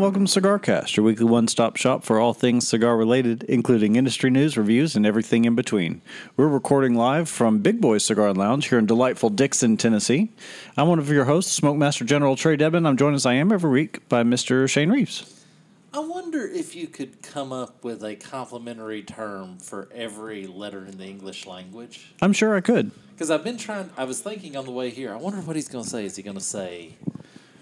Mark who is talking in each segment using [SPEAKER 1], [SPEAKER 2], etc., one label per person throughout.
[SPEAKER 1] welcome to Cigarcast, your weekly one stop shop for all things cigar related, including industry news, reviews, and everything in between. We're recording live from Big Boys Cigar Lounge here in delightful Dickson, Tennessee. I'm one of your hosts, Smoke Master General Trae Debin. I'm joined as I am every week by Mr. Shane Reeves.
[SPEAKER 2] I wonder if you could come up with a complimentary term for every letter in the English language.
[SPEAKER 1] I'm sure I could.
[SPEAKER 2] Because I've been trying, I was thinking on the way here, I wonder what he's going to say. Is he going to say,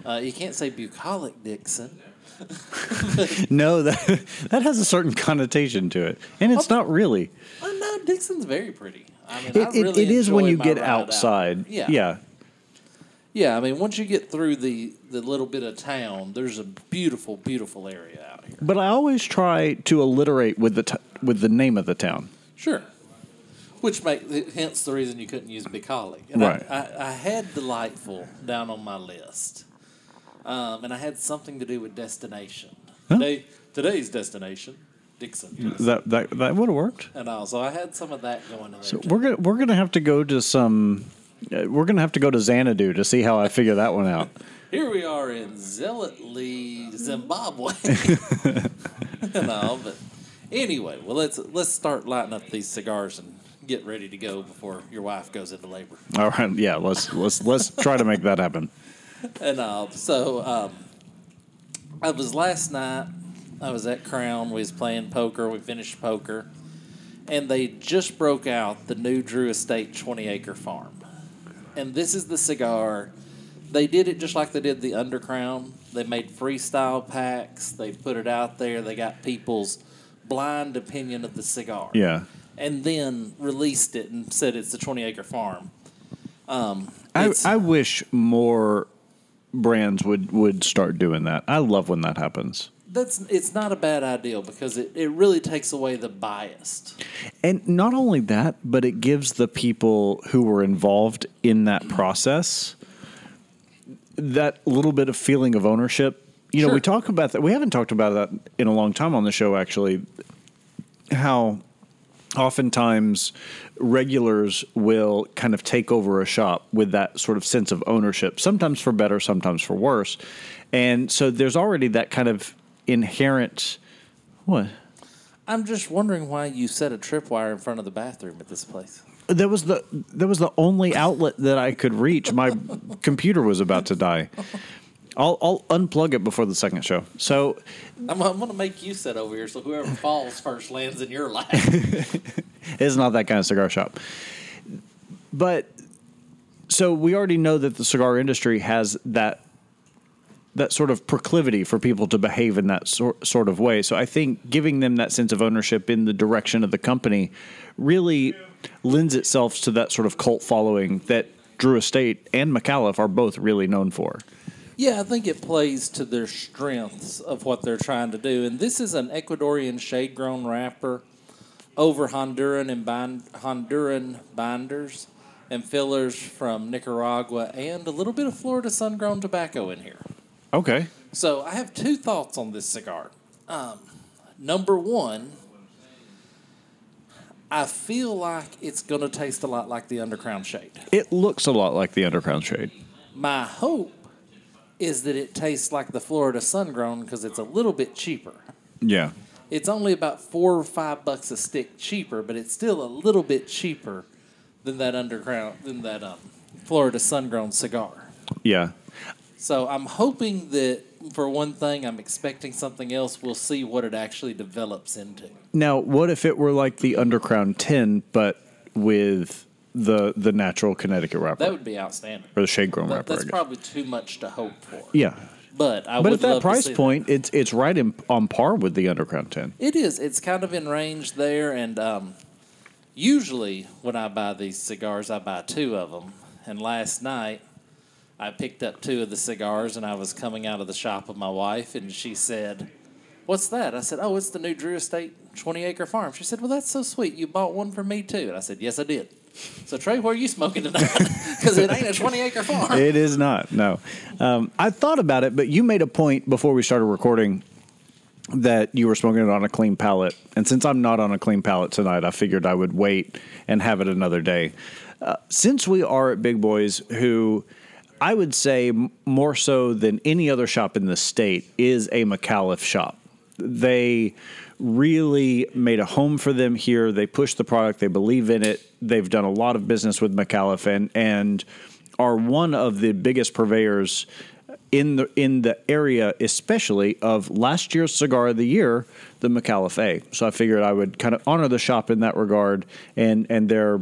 [SPEAKER 2] uh, you can't say bucolic Dickson.
[SPEAKER 1] No, that that has a certain connotation to it, and it's not really.
[SPEAKER 2] Oh, no, Dickson's very pretty. I mean,
[SPEAKER 1] It,
[SPEAKER 2] I really
[SPEAKER 1] it is when you get
[SPEAKER 2] ride out.
[SPEAKER 1] outside.
[SPEAKER 2] Yeah.
[SPEAKER 1] yeah.
[SPEAKER 2] Yeah, I mean, once you get through the, the little bit of town, there's a beautiful, beautiful area out here.
[SPEAKER 1] But I always try to alliterate with the t- with the name of the town.
[SPEAKER 2] Sure. Which make hence the reason you couldn't use bucolic. And
[SPEAKER 1] Right.
[SPEAKER 2] I, I, I had delightful down on my list, um, and I had something to do with destination. Today, today's destination, Dickson, Tennessee.
[SPEAKER 1] That that that would have worked.
[SPEAKER 2] and all. So I had some of that going on.
[SPEAKER 1] So we're gonna we're gonna have to go to some. Uh, we're gonna have to go to Xanadu to see how I figure that one out.
[SPEAKER 2] Here we are in zealotly Zimbabwe. and all, but anyway, well let's let's start lighting up these cigars and get ready to go before your wife goes into labor.
[SPEAKER 1] All right, yeah, let's let's let's try to make that happen.
[SPEAKER 2] And uh, so um, I was last night. I was at Crown. We was playing poker. We finished poker, and they just broke out the new Drew Estate twenty acre farm. And this is the cigar. They did it just like they did the Undercrown. They made freestyle packs. They put it out there. They got people's blind opinion of the cigar
[SPEAKER 1] Yeah,
[SPEAKER 2] and then released it and said it's the 20 acre farm. Um,
[SPEAKER 1] I I wish more brands would would start doing that. I love when that happens.
[SPEAKER 2] that's it's not a bad idea because it, it really takes away the bias.
[SPEAKER 1] And not only that, but it gives the people who were involved in that process that little bit of feeling of ownership. You know, we talk about that. We haven't talked about that in a long time on the show, actually. How oftentimes regulars will kind of take over a shop with that sort of sense of ownership, sometimes for better, sometimes for worse. And so there's already that kind of inherent. What?
[SPEAKER 2] I'm just wondering why you set a tripwire in front of the bathroom at this place.
[SPEAKER 1] That was the that was the only outlet that I could reach. My computer was about to die. I'll I'll unplug it before the second show. So
[SPEAKER 2] I'm, I'm going to make you sit over here so whoever falls first lands in your lap.
[SPEAKER 1] it's not that kind of cigar shop. But so we already know that the cigar industry has that that sort of proclivity for people to behave in that sort sort of way. So I think giving them that sense of ownership in the direction of the company really lends itself to that sort of cult following that Drew Estate and Micallef are both really known for.
[SPEAKER 2] Yeah, I think it plays to their strengths of what they're trying to do. And this is an Ecuadorian shade grown wrapper over Honduran and bind, Honduran binders and fillers from Nicaragua and a little bit of Florida sun grown tobacco in here.
[SPEAKER 1] Okay.
[SPEAKER 2] So I have two thoughts on this cigar. Um, number one, I feel like it's going to taste a lot like the Undercrown Shade.
[SPEAKER 1] It looks a lot like the Undercrown Shade.
[SPEAKER 2] My hope is that it tastes like the Florida Sun Grown because it's a little bit cheaper.
[SPEAKER 1] Yeah.
[SPEAKER 2] It's only about four or five bucks a stick cheaper, but it's still a little bit cheaper than that Undercrown than that um, Florida Sun Grown cigar.
[SPEAKER 1] Yeah.
[SPEAKER 2] So I'm hoping that for one thing, I'm expecting something else. We'll see what it actually develops into.
[SPEAKER 1] Now, what if it were like the Undercrown 10, but with the the natural Connecticut wrapper
[SPEAKER 2] That would be outstanding.
[SPEAKER 1] or the shade grown
[SPEAKER 2] That-
[SPEAKER 1] wrapper? I
[SPEAKER 2] that's
[SPEAKER 1] guess.
[SPEAKER 2] probably too much to hope for.
[SPEAKER 1] yeah.
[SPEAKER 2] But I
[SPEAKER 1] But at that price point, it's it's right in, on par with the Undercrown 10.
[SPEAKER 2] It is. It's kind of in range there, and um, usually when I buy these cigars, I buy two of them. And last night, I picked up two of the cigars, and I was coming out of the shop with my wife, and she said, "What's that?" I said, "Oh, it's the new Drew Estate 20 Acre Farm." She said, "Well, that's so sweet. You bought one for me too." And I said, "Yes, I did." So Trae, where are you smoking tonight? Because it ain't a 20 acre farm.
[SPEAKER 1] It is not. No, um, I thought about it, but you made a point before we started recording that you were smoking it on a clean palate, and since I'm not on a clean palate tonight, I figured I would wait and have it another day. Uh, since we are at Big Boys, who I would say more so than any other shop in the state is a Micallef shop. They really made a home for them here. They push the product. They believe in it. They've done a lot of business with Micallef and and are one of the biggest purveyors in the in the area, especially of last year's cigar of the year, the Micallef A. So I figured I would kind of honor the shop in that regard and and their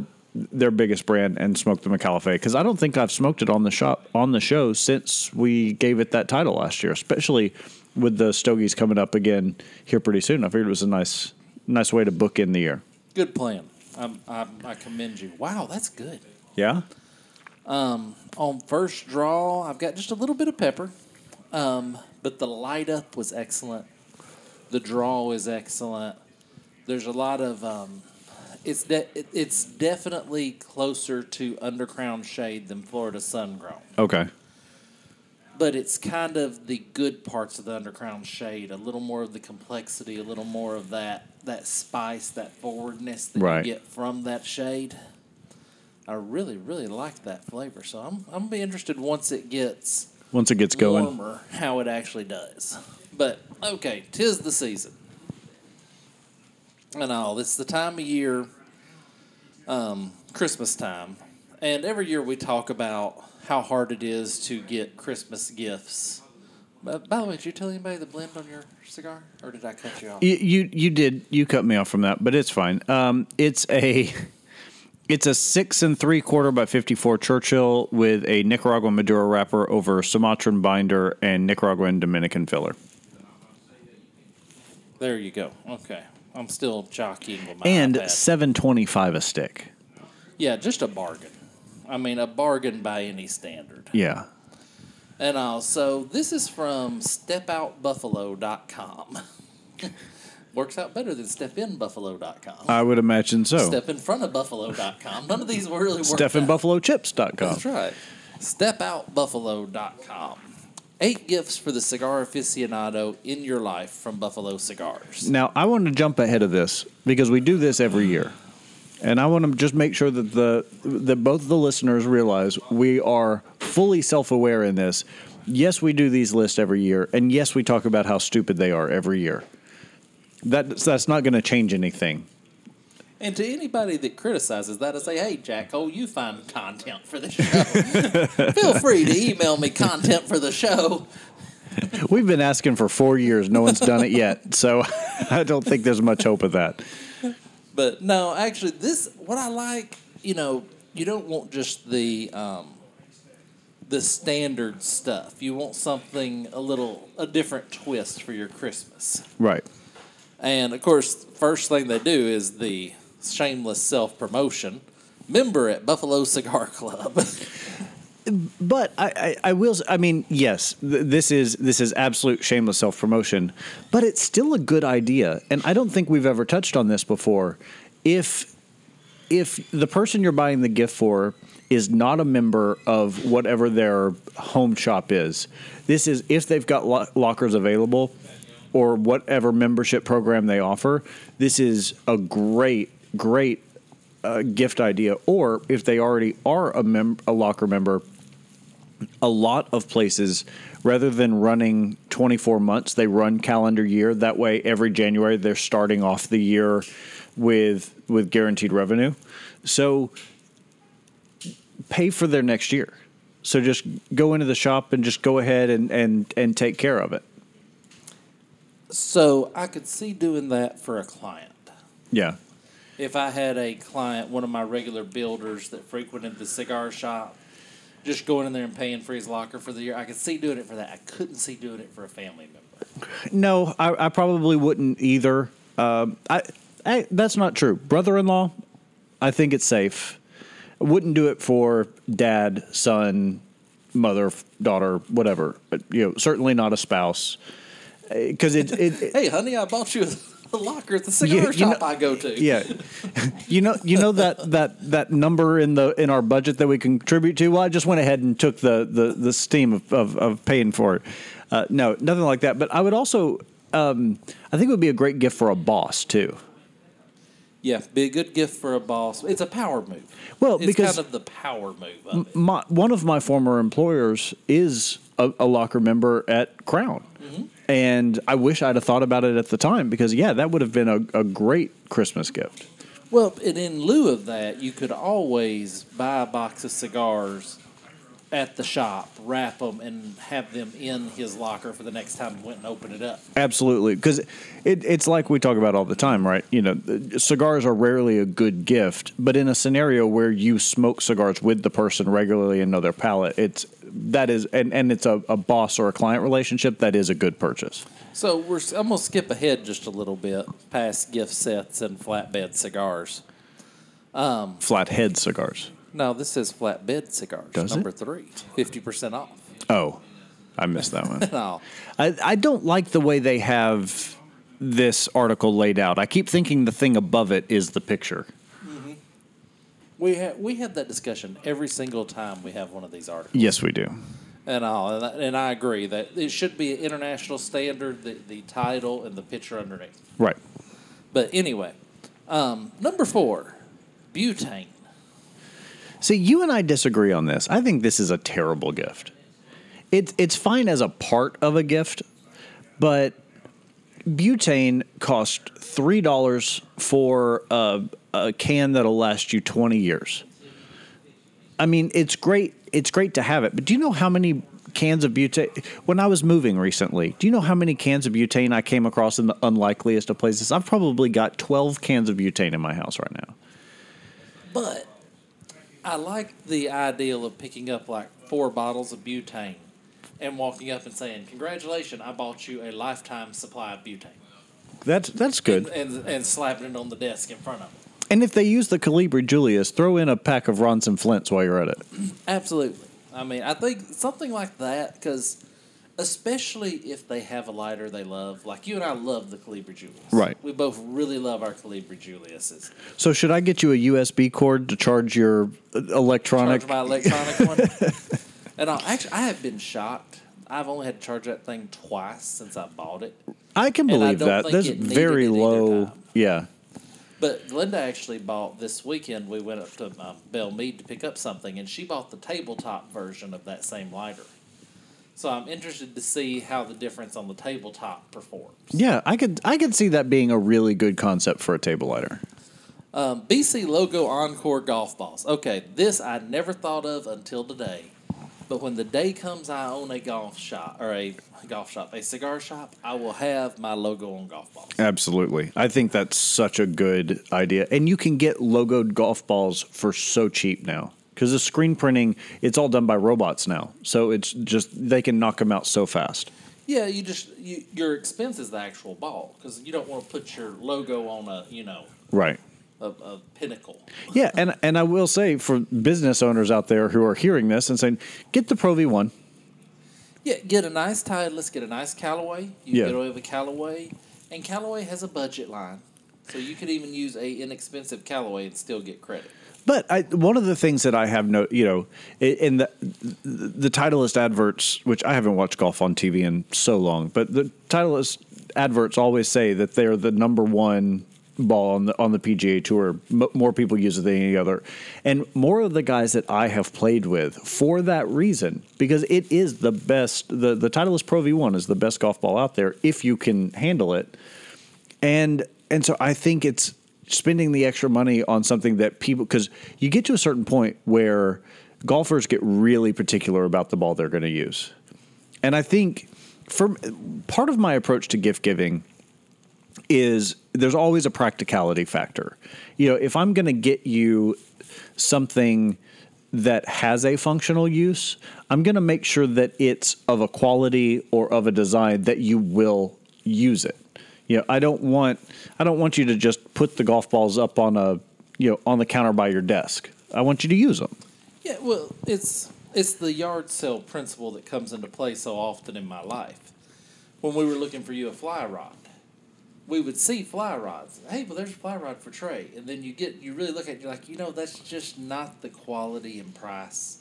[SPEAKER 1] their biggest brand and smoke the Micallef because I don't think I've smoked it on the shop on the show since we gave it that title last year, especially with the Stogies coming up again here pretty soon. I figured it was a nice nice way to book in the year.
[SPEAKER 2] Good plan. I'm, I'm, I commend you. Wow, that's good.
[SPEAKER 1] Yeah.
[SPEAKER 2] On first draw, I've got just a little bit of pepper, um, but the light up was excellent. The draw is excellent. There's a lot of. Um, it's de- it's definitely closer to undercrown shade than Florida sun grown,
[SPEAKER 1] Okay.
[SPEAKER 2] But it's kind of the good parts of the undercrown shade. A little more of the complexity, a little more of that that spice, that forwardness that
[SPEAKER 1] Right.
[SPEAKER 2] you get from that shade. I really, really like that flavor. So I'm I'm gonna be interested once it gets
[SPEAKER 1] Once it gets going.
[SPEAKER 2] warmer how it actually does. But okay, tis the season. And all it's the time of year, um, Christmas time, and every year we talk about how hard it is to get Christmas gifts. But by the way, did you tell anybody the blend on your cigar, or did I cut you off?
[SPEAKER 1] You, you you did you cut me off from that, but it's fine. Um, it's a it's a six and three quarter by fifty four Churchill with a Nicaraguan Maduro wrapper over Sumatran binder and Nicaraguan Dominican filler,
[SPEAKER 2] There you go. Okay, I'm still jockeying with my
[SPEAKER 1] and
[SPEAKER 2] iPad.
[SPEAKER 1] seven twenty five a stick.
[SPEAKER 2] yeah, just a bargain. I mean, a bargain by any standard.
[SPEAKER 1] Yeah,
[SPEAKER 2] And uh, also, this is from stepoutbuffalo.com. Works out better than stepinbuffalo.com.
[SPEAKER 1] I would imagine so.
[SPEAKER 2] Step in front None of these really work. out.
[SPEAKER 1] StephenBuffaloChips.com.
[SPEAKER 2] That's right. Stepoutbuffalo.com. Eight gifts for the cigar aficionado in your life from Buffalo Cigars.
[SPEAKER 1] Now, I want to jump ahead of this because we do this every year. And I want to just make sure that the that both the listeners realize we are fully self-aware in this. Yes, we do these lists every year, and yes, we talk about how stupid they are every year. That that's not going to change anything.
[SPEAKER 2] And to anybody that criticizes that, I say, hey, Jack Hole, you find content for the show. Feel free to email me content for the show.
[SPEAKER 1] We've been asking for 4 years, no one's done it yet. So I don't think there's much hope of that.
[SPEAKER 2] But no, actually, this what I like. You know, you don't want just the um, the standard stuff. You want something a little a different twist for your Christmas.
[SPEAKER 1] Right.
[SPEAKER 2] And of course, first thing they do is the shameless self promotion. Member at Buffalo Cigar Club.
[SPEAKER 1] But I, I, I will. I mean, yes, th- this is this is absolute shameless self promotion, but it's still a good idea, and I don't think we've ever touched on this before. If if the person you're buying the gift for is not a member of whatever their home shop is, this is if they've got lo- lockers available or whatever membership program they offer. This is a great, great uh, gift idea. Or if they already are a mem- a locker member, a lot of places rather than running 24 months they run calendar year. That way every january they're starting off the year with with guaranteed revenue. So pay for their next year. So just go into the shop and just go ahead and and and take care of it.
[SPEAKER 2] So I could see doing that for a client.
[SPEAKER 1] yeah.
[SPEAKER 2] If I had a client, one of my regular builders that frequented the cigar shop, just going in there and paying for his locker for the year, I could see doing it for that. I couldn't see doing it for a family member.
[SPEAKER 1] no i, I probably wouldn't either. Um, I, I that's not true. Brother-in-law i think it's safe. Wouldn't do it for dad son mother daughter whatever. But you know certainly not a spouse. Because it, it, it
[SPEAKER 2] Hey, honey, I bought you a locker at the cigar
[SPEAKER 1] You- you
[SPEAKER 2] shop
[SPEAKER 1] know-
[SPEAKER 2] I go to.
[SPEAKER 1] yeah you know you know that that that number in the in our budget that we contribute to well i just went ahead and took the the, the steam of, of, of paying for it uh, no nothing like that but i would also um, i think it would be a great gift for a boss too
[SPEAKER 2] Yeah, be a good gift for a boss. It's a power move.
[SPEAKER 1] Well,
[SPEAKER 2] it's
[SPEAKER 1] because-
[SPEAKER 2] kind of the power move of.
[SPEAKER 1] My, one of my former employers is a, a locker member at Crown. And I wish I'd have thought about it at the time because, yeah, that would have been a, a great Christmas gift.
[SPEAKER 2] Well, and in lieu of that, you could always buy a box of cigars at the shop, wrap them, and have them in his locker for the next time he went and opened it up.
[SPEAKER 1] Absolutely, because it, it's like we talk about all the time, right? You know, cigars are rarely a good gift, but in a scenario where you smoke cigars with the person regularly and know their palate, it's that is, and, and it's a, a boss or a client relationship. That is a good purchase.
[SPEAKER 2] So we're I'm gonna skip ahead just a little bit past gift sets and flatbed cigars.
[SPEAKER 1] Um, Flathead cigars.
[SPEAKER 2] No, this says flatbed cigars.
[SPEAKER 1] Does it?
[SPEAKER 2] number three, fifty percent off.
[SPEAKER 1] Oh, I missed that one.
[SPEAKER 2] No,
[SPEAKER 1] I, I don't like the way they have this article laid out. I keep thinking the thing above it is the picture.
[SPEAKER 2] we had we had that discussion every single time we have one of these articles.
[SPEAKER 1] Yes, we do.
[SPEAKER 2] And all, and, I- and I agree that it should be an international standard. The the title and the picture underneath.
[SPEAKER 1] Right.
[SPEAKER 2] But anyway, um, number four, butane.
[SPEAKER 1] See, you and I disagree on this. I think this is a terrible gift. It's it's fine as a part of a gift, but butane cost three dollars for a, a can that'll last you twenty years. I mean, it's great. It's great to have it, but do you know how many cans of butane? When I was moving recently, do you know how many cans of butane I came across in the unlikeliest of places? I've probably got twelve cans of butane in my house right now.
[SPEAKER 2] But I like the ideal of picking up like four bottles of butane and walking up and saying, "Congratulations, I bought you a lifetime supply of butane,"
[SPEAKER 1] That's that's good.
[SPEAKER 2] and, and, and slapping it on the desk in front of them.
[SPEAKER 1] And if they use the Colibri Julius, throw in a pack of Ronson Flints while you're at it.
[SPEAKER 2] Absolutely. I mean, I think something like that because. Especially if they have a lighter they love, like you and I love the Colibri Julius.
[SPEAKER 1] Right.
[SPEAKER 2] We both really love our Colibri Juliuses.
[SPEAKER 1] So should I get you a USB cord to charge your uh, electronic?
[SPEAKER 2] charge my electronic one. And I actually, I have been shocked. I've only had to charge that thing twice since I bought it.
[SPEAKER 1] I can
[SPEAKER 2] And I
[SPEAKER 1] believe that. That's very low. Yeah.
[SPEAKER 2] But Glenda actually bought this weekend. We went up to um, Belle Meade to pick up something, and she bought the tabletop version of that same lighter. So I'm interested to see how the difference on the tabletop performs.
[SPEAKER 1] Yeah, I could I could see that being a really good concept for a table lighter.
[SPEAKER 2] Um, BC Logo Encore golf balls. Okay, this I never thought of until today. But when the day comes I own a golf shop or a golf shop, a cigar shop, I will have my logo on golf balls.
[SPEAKER 1] Absolutely. I think that's such a good idea. And you can get logoed golf balls for so cheap now. Because the screen printing, it's all done by robots now. So it's just, they can knock them out so fast.
[SPEAKER 2] Yeah, you just you, your expense is the actual ball because you don't want to put your logo on a you know
[SPEAKER 1] Right.
[SPEAKER 2] a, a pinnacle.
[SPEAKER 1] Yeah, and and I will say for business owners out there who are hearing this and saying, get the Pro V1.
[SPEAKER 2] Yeah, get a nice Titleist, get a nice Callaway. You
[SPEAKER 1] Yeah.
[SPEAKER 2] get away with a Callaway, and Callaway has a budget line, so you could even use a inexpensive Callaway and still get credit.
[SPEAKER 1] But I, one of the things that I have no, you know, in the the Titleist adverts, which I haven't watched golf on TV in so long, but the Titleist adverts always say that they're the number one ball on the on the PGA Tour. M- more people use it than any other, and more of the guys that I have played with for that reason, because it is the best. the The Titleist Pro V1 is the best golf ball out there if you can handle it and and so I think it's spending the extra money on something that people because you get to a certain point where golfers get really particular about the ball they're going to use, and I think for part of my approach to gift giving is there's always a practicality factor. You know, if I'm going to get you something that has a functional use, I'm going to make sure that it's of a quality or of a design that you will use it. You know, I don't want I don't want you to just put the golf balls up on a you know on the counter by your desk. I want you to use them.
[SPEAKER 2] Yeah, well, it's it's the yard sale principle that comes into play so often in my life. When we were looking for you a fly rod, we would see fly rods. Hey, well, there's a fly rod for Trae, and then you get you really look at it, you're like, you know, that's just not the quality and price.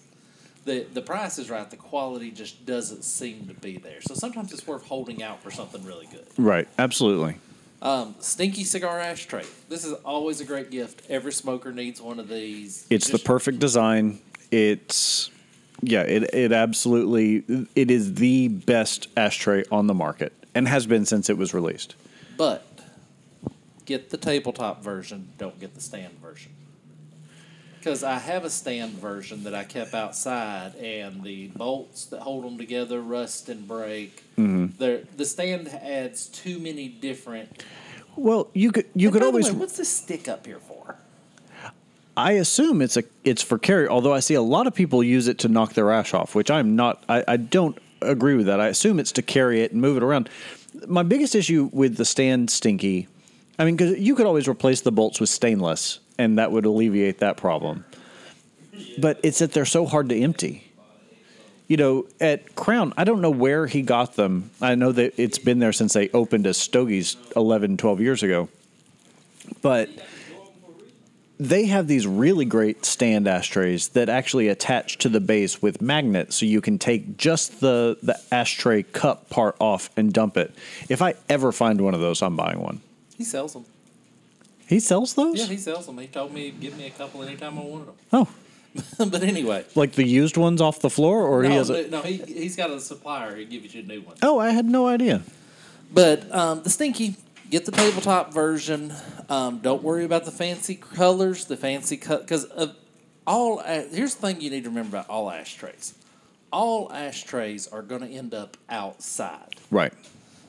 [SPEAKER 2] The the price is right. The quality just doesn't seem to be there. So sometimes it's worth holding out for something really good.
[SPEAKER 1] Right. Absolutely.
[SPEAKER 2] Um, stinky cigar ashtray. This is always a great gift. Every smoker needs one of these.
[SPEAKER 1] It's the perfect design. It's yeah, it it absolutely it is the best ashtray on the market and has been since it was released.
[SPEAKER 2] But get the tabletop version. Don't get the stand version. Because I have a stand version that I kept outside, and the bolts that hold them together rust and break.
[SPEAKER 1] Mm-hmm.
[SPEAKER 2] The stand adds too many different.
[SPEAKER 1] Well, you could you
[SPEAKER 2] And
[SPEAKER 1] could always
[SPEAKER 2] way, what's this stick up here for?
[SPEAKER 1] I assume it's a it's for carry. Although I see a lot of people use it to knock their ash off, which I'm not. I, I don't agree with that. I assume it's to carry it and move it around. My biggest issue with the stand stinky, I mean, because you could always replace the bolts with stainless, and that would alleviate that problem. But it's that they're so hard to empty. You know, at Crown, I don't know where he got them. I know that it's been there since they opened as Stogie's 11, 12 years ago. But they have these really great stand ashtrays that actually attach to the base with magnets so you can take just the, the ashtray cup part off and dump it. If I ever find one of those, I'm buying one.
[SPEAKER 2] He sells them.
[SPEAKER 1] He sells those?
[SPEAKER 2] Yeah, he sells them. He told me he'd give me a couple anytime I wanted them. oh, but anyway,
[SPEAKER 1] like the used ones off the floor, or
[SPEAKER 2] no,
[SPEAKER 1] he has a.
[SPEAKER 2] no, he he's got a supplier. He gives you a new ones.
[SPEAKER 1] Oh, I had no idea.
[SPEAKER 2] But um, the stinky, get the tabletop version. Um, don't worry about the fancy colors, the fancy cut, because of all. Uh, here's the thing you need to remember about all ashtrays. All ashtrays are going to end up outside.
[SPEAKER 1] Right.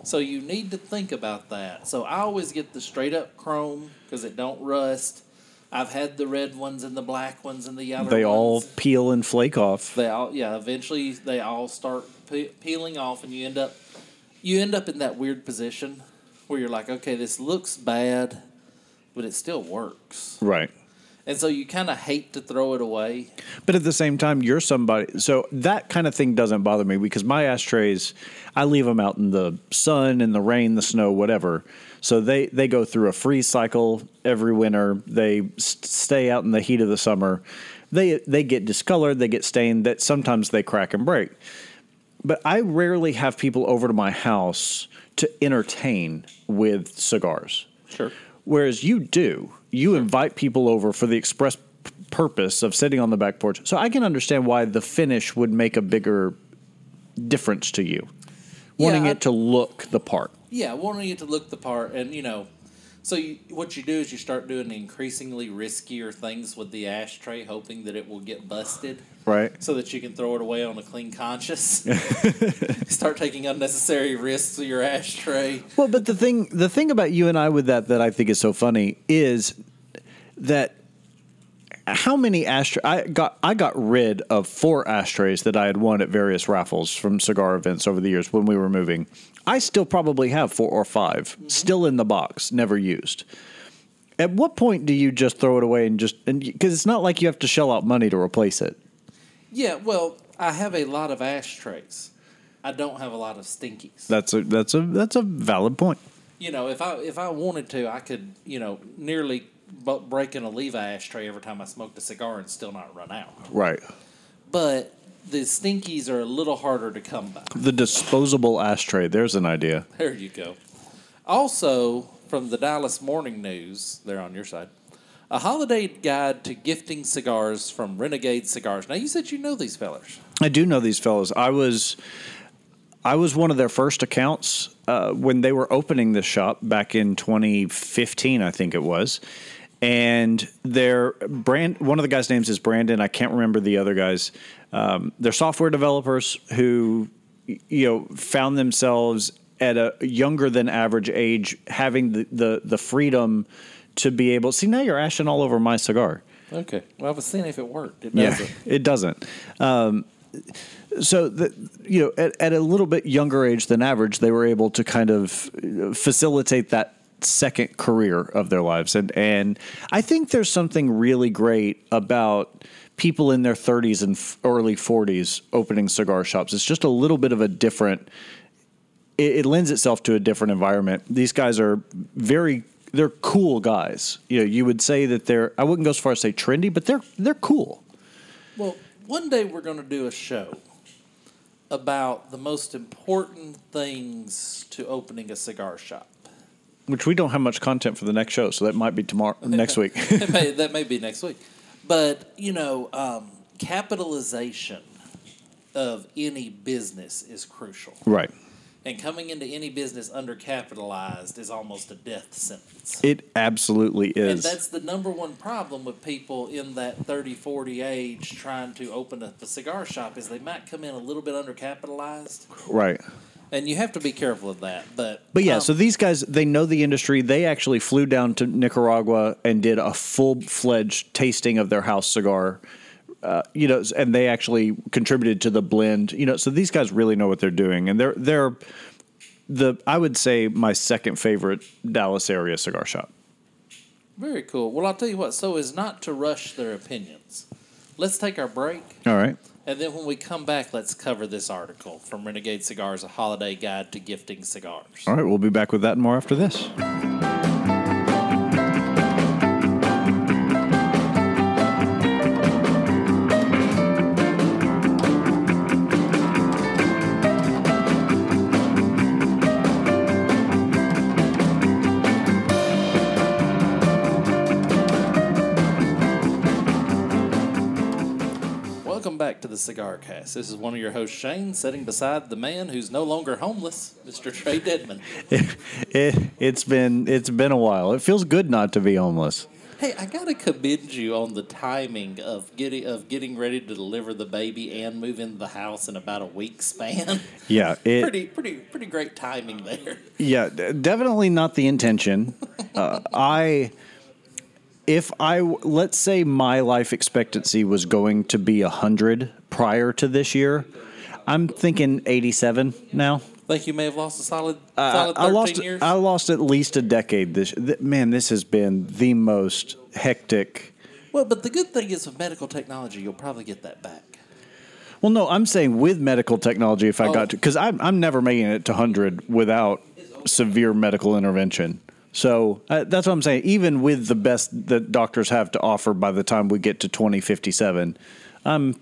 [SPEAKER 2] So you need to think about that. So I always get the straight up chrome because it don't rust. I've had the red ones and the black ones and the yellow ones.
[SPEAKER 1] They all peel and flake off.
[SPEAKER 2] They all yeah. Eventually they all start pe- peeling off, and you end up you end up in that weird position where you're like, okay, this looks bad, but it still works,
[SPEAKER 1] Right.
[SPEAKER 2] And so you kind of hate to throw it away.
[SPEAKER 1] But at the same time, you're somebody. So that kind of thing doesn't bother me because my ashtrays, I leave them out in the sun, in the rain, the snow, whatever. So they, they go through a freeze cycle every winter. They st- stay out in the heat of the summer. They they get discolored. They get stained. That sometimes they crack and break. But I rarely have people over to my house to entertain with cigars.
[SPEAKER 2] Sure.
[SPEAKER 1] Whereas you do, you invite people over for the express p- purpose of sitting on the back porch. So I can understand why the finish would make a bigger difference to you, wanting
[SPEAKER 2] I-
[SPEAKER 1] it to look the part.
[SPEAKER 2] Yeah, wanting it to look the part, and you know, so you, what you do is you start doing increasingly riskier things with the ashtray, hoping that it will get busted.
[SPEAKER 1] Right.
[SPEAKER 2] So that you can throw it away on a clean conscience. Start taking unnecessary risks with your ashtray.
[SPEAKER 1] Well, but the thing, the thing about you and I with that that I think is so funny is that how many ashtray I got I got rid of four ashtrays that I had won at various raffles from cigar events over the years when we were moving. I still probably have four or 5 mm-hmm. still in the box, never used. At what point do you just throw it away and just and because it's not like you have to shell out money to replace it.
[SPEAKER 2] Yeah, well, I have a lot of ashtrays. I don't have a lot of stinkies.
[SPEAKER 1] That's a that's a that's a valid point.
[SPEAKER 2] You know, if I if I wanted to, I could you know nearly break in a Levi ashtray every time I smoked a cigar and still not run out.
[SPEAKER 1] Right.
[SPEAKER 2] But the stinkies are a little harder to come by.
[SPEAKER 1] The disposable ashtray. There's an idea.
[SPEAKER 2] There you go. Also, from the Dallas Morning News, they're on your side, a holiday guide to gifting cigars from Renegade Cigars. Now, you said you know these fellers.
[SPEAKER 1] I do know these fellows. I was I was one of their first accounts uh, when they were opening this shop back in 2015, I think it was. And their brand, one of the guys' names is Brandon. I can't remember the other guys. Um, they're software developers who, you know, found themselves at a younger than average age, having the, the, the freedom to be able. See, now you're ashing all over my cigar.
[SPEAKER 2] Okay. Well, I was seeing if it worked. It
[SPEAKER 1] Yeah,
[SPEAKER 2] doesn't.
[SPEAKER 1] it doesn't. Um, so that you know, at, at a little bit younger age than average, they were able to kind of uh, facilitate that second career of their lives, and and I think there's something really great about people in their 30s and f- early 40s opening cigar shops. It's just a little bit of a different. It, it lends itself to a different environment. These guys are very. They're cool guys. You know, you would say that they're. I wouldn't go as far as say trendy, but they're they're cool.
[SPEAKER 2] Well, one day we're going to do a show about the most important things to opening a cigar shop.
[SPEAKER 1] Which we don't have much content for the next show, so that might be tomorrow, next week.
[SPEAKER 2] May, that may be next week. But, you know, um, capitalization of any business is crucial.
[SPEAKER 1] right.
[SPEAKER 2] And coming into any business undercapitalized is almost a death sentence.
[SPEAKER 1] It absolutely is.
[SPEAKER 2] And that's the number one problem with people in that 30, 40 age trying to open up a cigar shop is they might come in a little bit undercapitalized.
[SPEAKER 1] right.
[SPEAKER 2] And you have to be careful of that. But
[SPEAKER 1] But yeah,
[SPEAKER 2] um,
[SPEAKER 1] so these guys, they know the industry. They actually flew down to Nicaragua and did a full fledged tasting of their house cigar. Uh, you know, and they actually contributed to the blend. You know, so these guys really know what they're doing, and they're they're the I would say my second favorite Dallas area cigar shop.
[SPEAKER 2] very cool. Well, I'll tell you what. So is not to rush their opinions. Let's take our break.
[SPEAKER 1] All right.
[SPEAKER 2] And then when we come back, let's cover this article from Renegade Cigars, a holiday guide to gifting cigars.
[SPEAKER 1] All right, we'll be back with that and more after this.
[SPEAKER 2] Back to the Cigar Cast. This is one of your hosts, Shane, sitting beside the man who's no longer homeless, Mr. Trae Deadman.
[SPEAKER 1] It, it's been it's been a while. It feels good not to be homeless.
[SPEAKER 2] Hey, I gotta commend you on the timing of getting of getting ready to deliver the baby and move into the house in about a week span.
[SPEAKER 1] Yeah, it,
[SPEAKER 2] pretty, pretty, pretty great timing there.
[SPEAKER 1] Yeah, definitely not the intention. Uh, I, if I let's say my life expectancy was going to be hundred prior to this year, I'm thinking eighty-seven now.
[SPEAKER 2] Think you may have lost a solid,
[SPEAKER 1] I,
[SPEAKER 2] solid
[SPEAKER 1] I lost.
[SPEAKER 2] years.
[SPEAKER 1] I lost at least a decade. This th- man, this has been the most hectic.
[SPEAKER 2] well, but the good thing is with medical technology, you'll probably get that back.
[SPEAKER 1] Well, no, I'm saying with medical technology, if I
[SPEAKER 2] Oh.
[SPEAKER 1] got to, because I'm I'm never making it to hundred without severe medical intervention. So uh, that's what I'm saying. Even with the best that doctors have to offer, by the time we get to 2057, I'm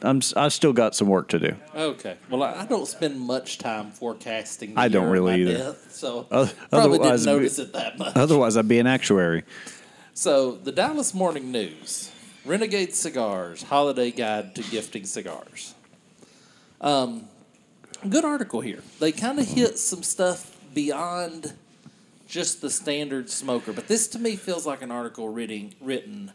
[SPEAKER 1] I'm I still got some work to do.
[SPEAKER 2] Okay. Well, I don't spend much time forecasting. The
[SPEAKER 1] I don't really
[SPEAKER 2] my
[SPEAKER 1] either.
[SPEAKER 2] Death, so
[SPEAKER 1] Oth-
[SPEAKER 2] probably didn't notice it that much.
[SPEAKER 1] Otherwise, I'd be an actuary.
[SPEAKER 2] So, the Dallas Morning News Renegade Cigars Holiday Guide to Gifting Cigars. Um, good article here. They kind of hit some stuff beyond just the standard smoker, but this to me feels like an article written, written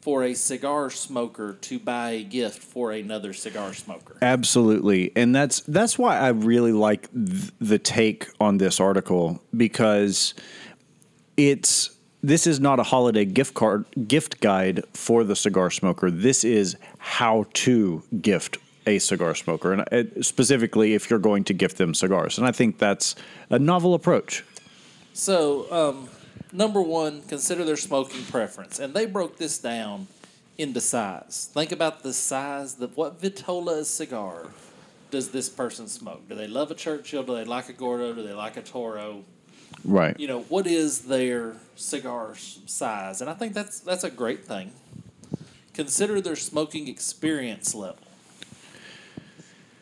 [SPEAKER 2] for a cigar smoker to buy a gift for another cigar smoker.
[SPEAKER 1] Absolutely, and that's that's why I really like th- the take on this article because it's this is not a holiday gift card gift guide for the cigar smoker. This is how to gift a cigar smoker, and uh, specifically if you're going to gift them cigars. And I think that's a novel approach.
[SPEAKER 2] So, um, number one, consider their smoking preference, and they broke this down into size. Think about the size. of what Vitola cigar does this person smoke? Do they love a Churchill? Do they like a Gordo? Do they like a Toro?
[SPEAKER 1] Right.
[SPEAKER 2] You know, what is their cigar size? And I think that's that's a great thing. Consider their smoking experience level.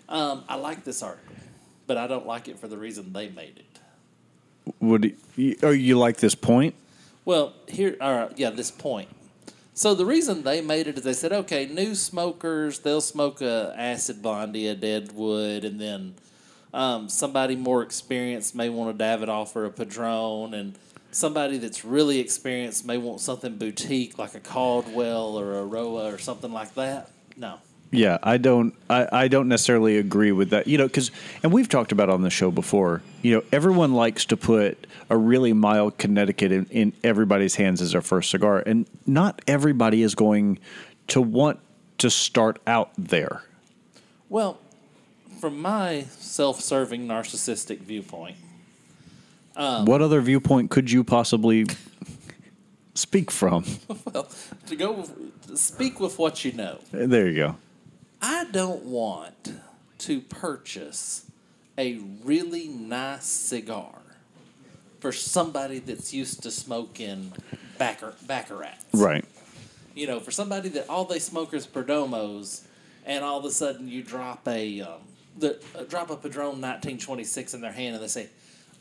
[SPEAKER 2] Um, I like this article, but I don't like it for the reason they made it.
[SPEAKER 1] Would you, oh you like this point?
[SPEAKER 2] Well, here, yeah, this point. So the reason they made it is they said, okay, new smokers they'll smoke a acid blondie, a deadwood, and then um, somebody more experienced may want a Davidoff or a Padron, and somebody that's really experienced may want something boutique like a Caldwell or a Roa or something like that. No,
[SPEAKER 1] Yeah, I don't. I, I don't necessarily agree with that. You know, because and we've talked about on the show before. You know, everyone likes to put a really mild Connecticut in, in everybody's hands as their first cigar, and not everybody is going to want to start out there.
[SPEAKER 2] Well, from my self-serving narcissistic viewpoint, Um,
[SPEAKER 1] what other viewpoint could you possibly speak from?
[SPEAKER 2] well, to go with, to speak with what you know.
[SPEAKER 1] There you go.
[SPEAKER 2] I don't want to purchase a really nice cigar for somebody that's used to smoking backer baccarats.
[SPEAKER 1] Right.
[SPEAKER 2] You know, for somebody that all they smoke is Perdomos, and all of a sudden you drop a um, the uh, drop a Padron 1926 in their hand, and they say,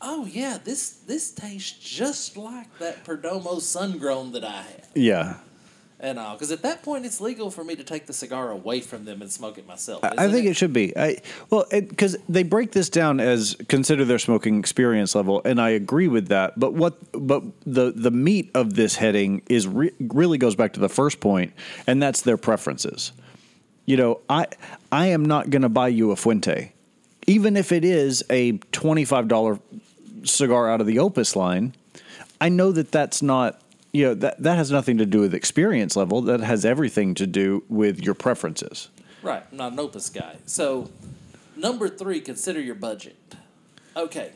[SPEAKER 2] oh yeah, this this tastes just like that Perdomo sun grown that I had.
[SPEAKER 1] Yeah.
[SPEAKER 2] And uh, all, because at that point it's legal for me to take the cigar away from them and smoke it myself.
[SPEAKER 1] I think it should be. I well, because they break this down as consider their smoking experience level, and I agree with that. But what, but the the meat of this heading is re- really goes back to the first point, and that's their preferences. You know, I I am not going to buy you a Fuente, even if it is a twenty five dollar cigar out of the Opus line. I know that that's not. You know that that has nothing to do with experience level. That has everything to do with your preferences.
[SPEAKER 2] Right, I'm not an opus guy. So, number three, consider your budget. Okay,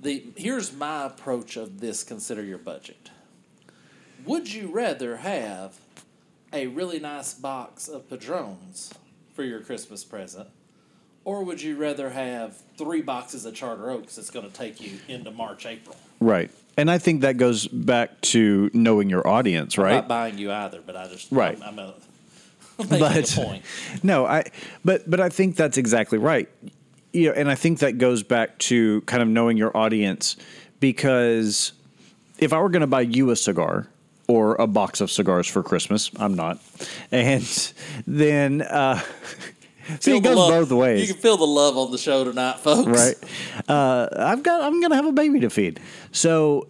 [SPEAKER 2] the here's my approach of this. Consider your budget. Would you rather have a really nice box of Padrones for your Christmas present, or would you rather have three boxes of Charter Oaks that's going to take you into March, April?
[SPEAKER 1] Right. And I think that goes back to knowing your audience,
[SPEAKER 2] I'm
[SPEAKER 1] right?
[SPEAKER 2] not buying you either, but I just
[SPEAKER 1] Right.
[SPEAKER 2] I'm, I'm, a, I'm
[SPEAKER 1] But-
[SPEAKER 2] a point.
[SPEAKER 1] No, I but but I think that's exactly right. You know, and I think that goes back to kind of knowing your audience because if I were going to buy you a cigar or a box of cigars for Christmas, I'm not. And then uh see it goes both ways.
[SPEAKER 2] You can feel the love on the show tonight, folks.
[SPEAKER 1] right? Uh, I've got. I'm going to have a baby to feed. So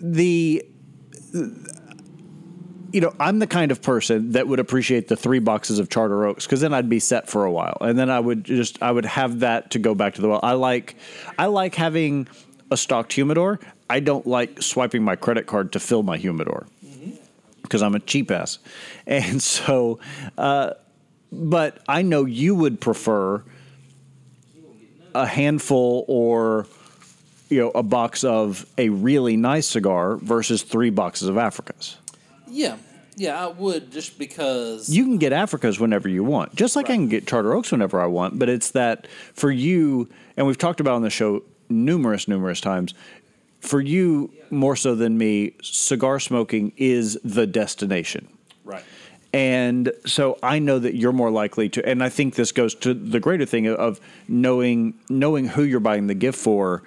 [SPEAKER 1] the. You know, I'm the kind of person that would appreciate the three boxes of Charter Oaks because then I'd be set for a while, and then I would just I would have that to go back to the well. I like, I like having a stocked humidor. I don't like swiping my credit card to fill my humidor because I'm a cheap ass, and so. Uh, but I know you would prefer a handful or you know a box of a really nice cigar versus three boxes of Africas.
[SPEAKER 2] Yeah, yeah, I would just because.
[SPEAKER 1] You can get Africas whenever you want, just like I can get Charter Oaks whenever I want. But it's that for you, and we've talked about on the show numerous, numerous times. For you, more so than me, cigar smoking is the destination. And so I know that you're more likely to, and I think this goes to the greater thing of knowing knowing who you're buying the gift for.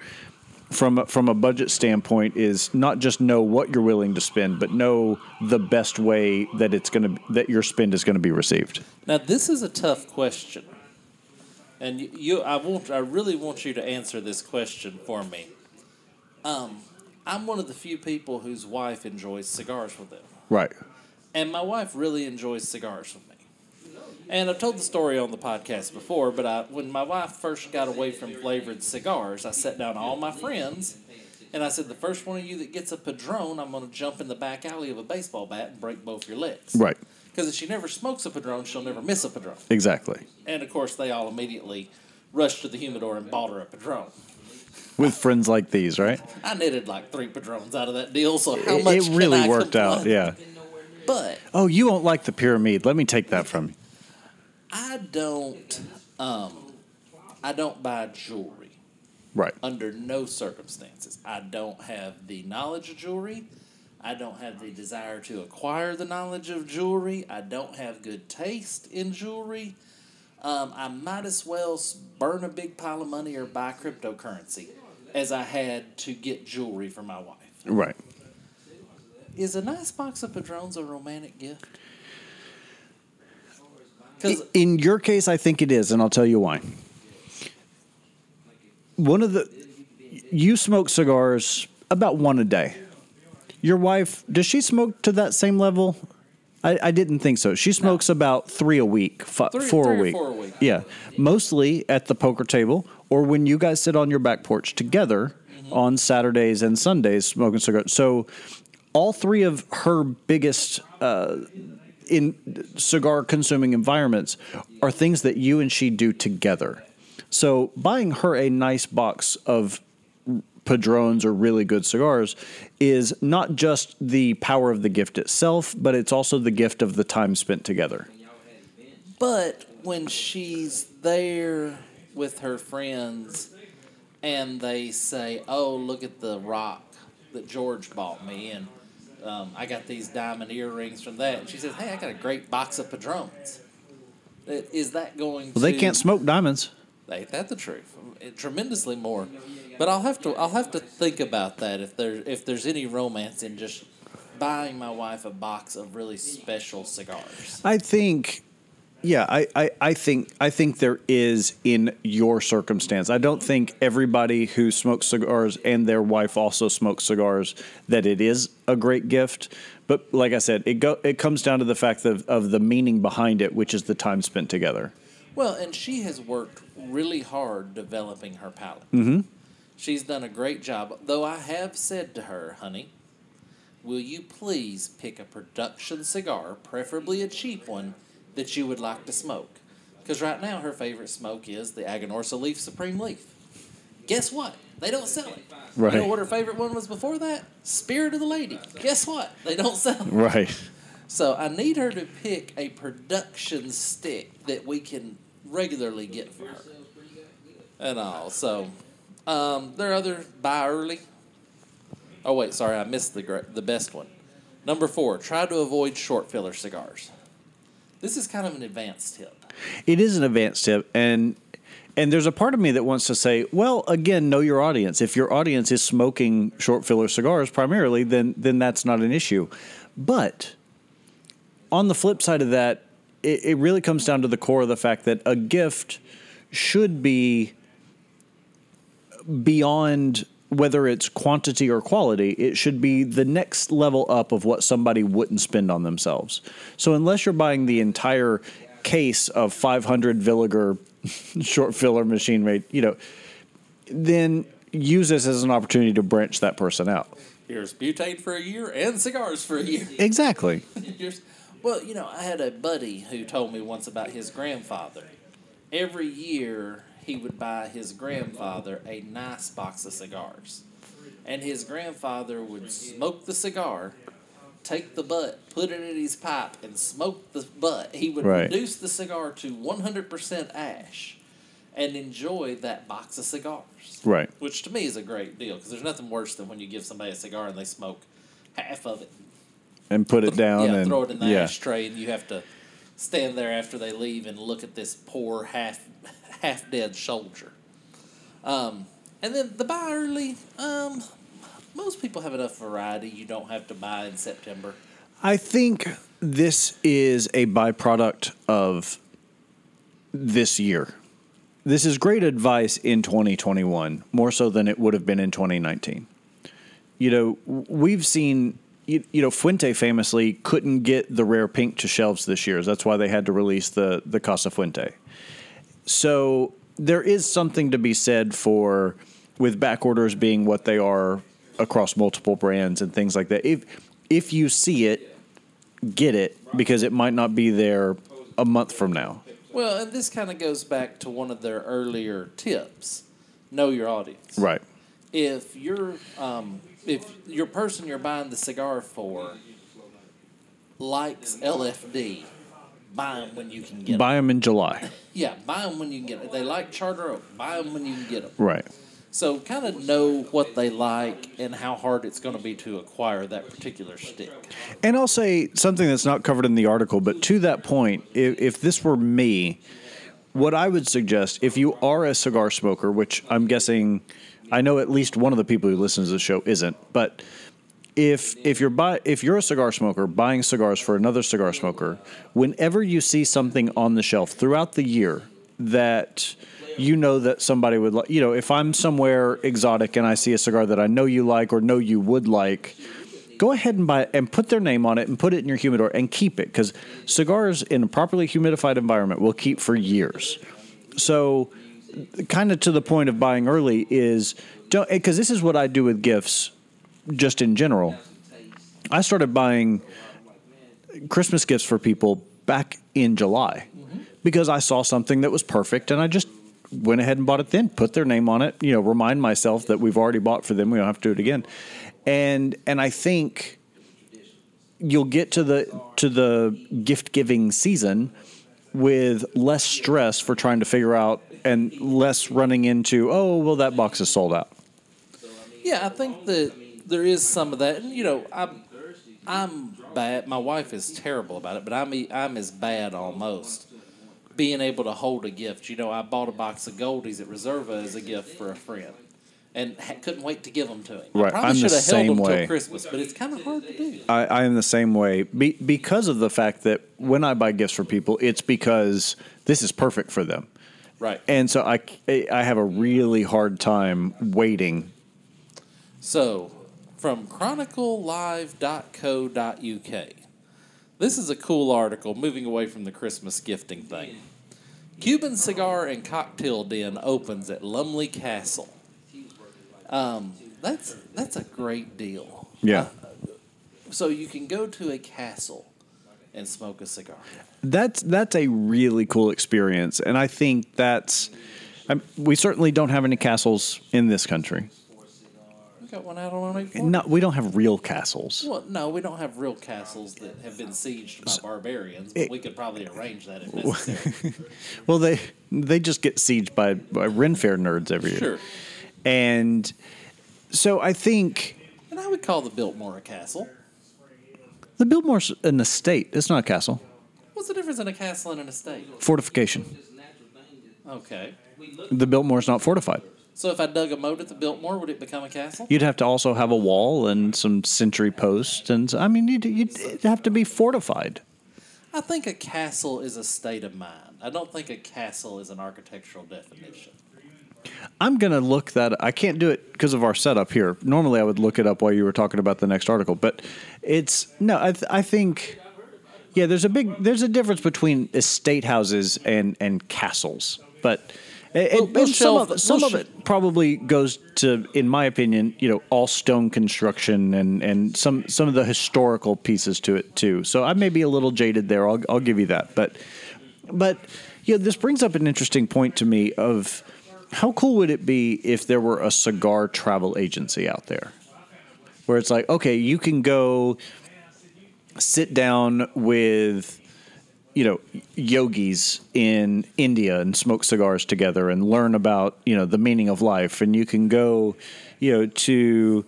[SPEAKER 1] From a- from a budget standpoint, is not just know what you're willing to spend, but know the best way that it's going to that your spend is going to be received.
[SPEAKER 2] Now this is a tough question, and you, you, I want, I really want you to answer this question for me. Um, I'm one of the few people whose wife enjoys cigars with them,
[SPEAKER 1] Right.
[SPEAKER 2] And my wife really enjoys cigars with me. And I've told the story on the podcast before, but I, when my wife first got away from flavored cigars, I sat down all my friends, and I said, "The first one of you that gets a Padron, I'm going to jump in the back alley of a baseball bat and break both your legs."
[SPEAKER 1] Right.
[SPEAKER 2] Because if she never smokes a Padron, she'll never miss a Padron.
[SPEAKER 1] Exactly.
[SPEAKER 2] And of course, they all immediately rushed to the humidor and bought her a Padron.
[SPEAKER 1] With friends like these, right?
[SPEAKER 2] I knitted like three Padrones out of that deal, so how much
[SPEAKER 1] it really worked out. Yeah.
[SPEAKER 2] But
[SPEAKER 1] Oh, you won't like the pyramid. Let me take that from you.
[SPEAKER 2] I don't, um, I don't buy jewelry
[SPEAKER 1] Right.
[SPEAKER 2] under no circumstances. I don't have the knowledge of jewelry. I don't have the desire to acquire the knowledge of jewelry. I don't have good taste in jewelry. Um, I might as well burn a big pile of money or buy cryptocurrency as I had to get jewelry for my wife.
[SPEAKER 1] Right.
[SPEAKER 2] Is a nice box of Padrones a romantic gift? Because
[SPEAKER 1] In your case, I think it is, and I'll tell you why. One of the you smoke cigars about one a day. Your wife does she smoke to that same level? I, I didn't think so. She smokes about three a week, fi-
[SPEAKER 2] Three-
[SPEAKER 1] four
[SPEAKER 2] three
[SPEAKER 1] a week.
[SPEAKER 2] four a week.
[SPEAKER 1] Yeah, mostly at the poker table or when you guys sit on your back porch together
[SPEAKER 2] Mm-hmm.
[SPEAKER 1] on Saturdays and Sundays smoking cigars. So, all three of her biggest uh, in cigar consuming environments are things that you and she do together. So buying her a nice box of padrones or really good cigars is not just the power of the gift itself, but it's also the gift of the time spent together.
[SPEAKER 2] But when she's there with her friends and they say, "Oh, look at the rock that George bought me," and um, I got these diamond earrings from that, and she says, "Hey, I got a great box of Padrones." Is that going?
[SPEAKER 1] Well, they can't smoke diamonds.
[SPEAKER 2] Ain't that the truth? Tremendously more. But I'll have to I'll have to think about that if there if there's any romance in just buying my wife a box of really special cigars.
[SPEAKER 1] I think, yeah, I, I, I think I think there is in your circumstance. I don't think everybody who smokes cigars and their wife also smokes cigars that it is a great gift. But like I said, it go it comes down to the fact of, of the meaning behind it, which is the time spent together.
[SPEAKER 2] Well, and she has worked really hard developing her palate. Mm-hmm. She's done a great job. Though I have said to her, honey, will you please pick a production cigar, preferably a cheap one, that you would like to smoke? Because right now her favorite smoke is the Aganorsa Leaf Supreme Leaf. Guess what? They don't sell it.
[SPEAKER 1] Right.
[SPEAKER 2] You know what her favorite one was before that? Spirit of the Lady. Guess what? They don't sell it.
[SPEAKER 1] Right.
[SPEAKER 2] So I need her to pick a production stick that we can regularly get for her. And all. So um, there are other buy early. Oh wait, sorry, I missed the gr- the best one. Number four, try to avoid short filler cigars. This is kind of an advanced tip.
[SPEAKER 1] It is an advanced tip, and and there's a part of me that wants to say, well, again, know your audience. If your audience is smoking short filler cigars primarily, then then that's not an issue. But on the flip side of that, it, it really comes down to the core of the fact that a gift should be beyond whether it's quantity or quality, it should be the next level up of what somebody wouldn't spend on themselves. So unless you're buying the entire case of 500 Villiger short filler machine made, you know, then use this as an opportunity to branch that person out.
[SPEAKER 2] Here's butane for a year and cigars for a year.
[SPEAKER 1] Exactly.
[SPEAKER 2] Well, you know, I had a buddy who told me once about his grandfather. Every year, he would buy his grandfather a nice box of cigars. And his grandfather would smoke the cigar, take the butt, put it in his pipe, and smoke the butt. He would
[SPEAKER 1] Right.
[SPEAKER 2] reduce the cigar to 100% ash and enjoy that box of cigars.
[SPEAKER 1] Right.
[SPEAKER 2] Which to me is a great deal because there's nothing worse than when you give somebody a cigar and they smoke half of it
[SPEAKER 1] And put it down
[SPEAKER 2] yeah,
[SPEAKER 1] and
[SPEAKER 2] throw it in the
[SPEAKER 1] yeah.
[SPEAKER 2] ashtray, and you have to stand there after they leave and look at this poor half half dead soldier. Um, and then the buy early. Um, most people have enough variety. You don't have to buy in September.
[SPEAKER 1] I think this is a byproduct of this year. This is great advice in 2021, more so than it would have been in 2019. You know, we've seen, you, you know, Fuente famously couldn't get the rare pink to shelves this year. That's why they had to release the, the Casa Fuente. So there is something to be said for with back orders being what they are across multiple brands and things like that. If if you see it, get it because it might not be there a month from now.
[SPEAKER 2] Well, and this kind of goes back to one of their earlier tips: know your audience.
[SPEAKER 1] Right.
[SPEAKER 2] If you're um, if your person you're buying the cigar for likes LFD, buy them when you can get them.
[SPEAKER 1] Buy them in July.
[SPEAKER 2] Yeah, buy them when you can get them. They like Charter Oak, buy them when you can get them.
[SPEAKER 1] Right.
[SPEAKER 2] So kind of know what they like and how hard it's going to be to acquire that particular stick.
[SPEAKER 1] And I'll say something that's not covered in the article, but to that point, if, if this were me, what I would suggest, if you are a cigar smoker, which I'm guessing, I know at least one of the people who listens to the show isn't, but if if you're buy, if you're a cigar smoker buying cigars for another cigar smoker, whenever you see something on the shelf throughout the year that you know that somebody would like, you know, if I'm somewhere exotic and I see a cigar that I know you like or know you would like, go ahead and buy it and put their name on it and put it in your humidor and keep it because cigars in a properly humidified environment will keep for years. So, kind of to the point of buying early is don't because this is what I do with gifts, just in general. I started buying Christmas gifts for people back in July because I saw something that was perfect and I just went ahead and bought it then, put their name on it, you know, remind myself that we've already bought for them, we don't have to do it again. And and I think you'll get to the to the gift giving season with less stress for trying to figure out and less running into, oh, well that box is sold out.
[SPEAKER 2] Yeah, I think that there is some of that. And, you know, I'm, I'm bad. My wife is terrible about it, but I'm, I'm as bad almost. Being able to hold a gift. You know, I bought a box of Goldies at Reserva as a gift for a friend. and ha- couldn't wait to give them to him.
[SPEAKER 1] Right,
[SPEAKER 2] I probably
[SPEAKER 1] I'm the
[SPEAKER 2] should have held
[SPEAKER 1] same
[SPEAKER 2] them
[SPEAKER 1] way.
[SPEAKER 2] till Christmas, but it's kind of hard to do.
[SPEAKER 1] I, I am the same way be, because of the fact that when I buy gifts for people, it's because this is perfect for them.
[SPEAKER 2] Right.
[SPEAKER 1] And so I, I have a really hard time waiting.
[SPEAKER 2] So, from chroniclelive.co.uk, this is a cool article moving away from the Christmas gifting thing. Cuban Cigar and Cocktail Den opens at Lumley Castle. Um, that's that's a great deal.
[SPEAKER 1] Yeah.
[SPEAKER 2] So you can go to a castle and smoke a cigar.
[SPEAKER 1] That's that's a really cool experience, and I think that's. i we certainly don't have any castles in this country.
[SPEAKER 2] Got one out on 184.
[SPEAKER 1] No, we don't have real castles.
[SPEAKER 2] Well, no, we don't have real castles that have been sieged by barbarians, but we could probably arrange that if necessary.
[SPEAKER 1] Well, they they just get sieged by, by Ren Fair nerds every year.
[SPEAKER 2] Sure.
[SPEAKER 1] And so I think
[SPEAKER 2] And I would call the Biltmore a castle.
[SPEAKER 1] the Biltmore's an estate. It's not a castle.
[SPEAKER 2] What's the difference in a castle and an estate?
[SPEAKER 1] Fortification.
[SPEAKER 2] Okay.
[SPEAKER 1] The Biltmore's not fortified.
[SPEAKER 2] So if I dug a moat at the Biltmore, would it become a castle?
[SPEAKER 1] You'd have to also have a wall and some sentry posts, and I mean, you'd, you'd it'd have to be fortified.
[SPEAKER 2] I think a castle is a state of mind. I don't think a castle is an architectural definition.
[SPEAKER 1] I'm gonna look that. I can't do it because of our setup here. Normally, I would look it up while you were talking about the next article, but it's no. I, th- I think, yeah, there's a big there's a difference between estate houses and and castles, but. It,
[SPEAKER 2] We'll-
[SPEAKER 1] and some of some
[SPEAKER 2] we'll
[SPEAKER 1] of it probably goes to, in my opinion, you know, all stone construction and, and some some of the historical pieces to it too. So I may be a little jaded there. I'll I'll give you that, but but you know, this brings up an interesting point to me of how cool would it be if there were a cigar travel agency out there where it's like, okay, you can go sit down with you know yogis in India and smoke cigars together and learn about you know the meaning of life. And you can go you know to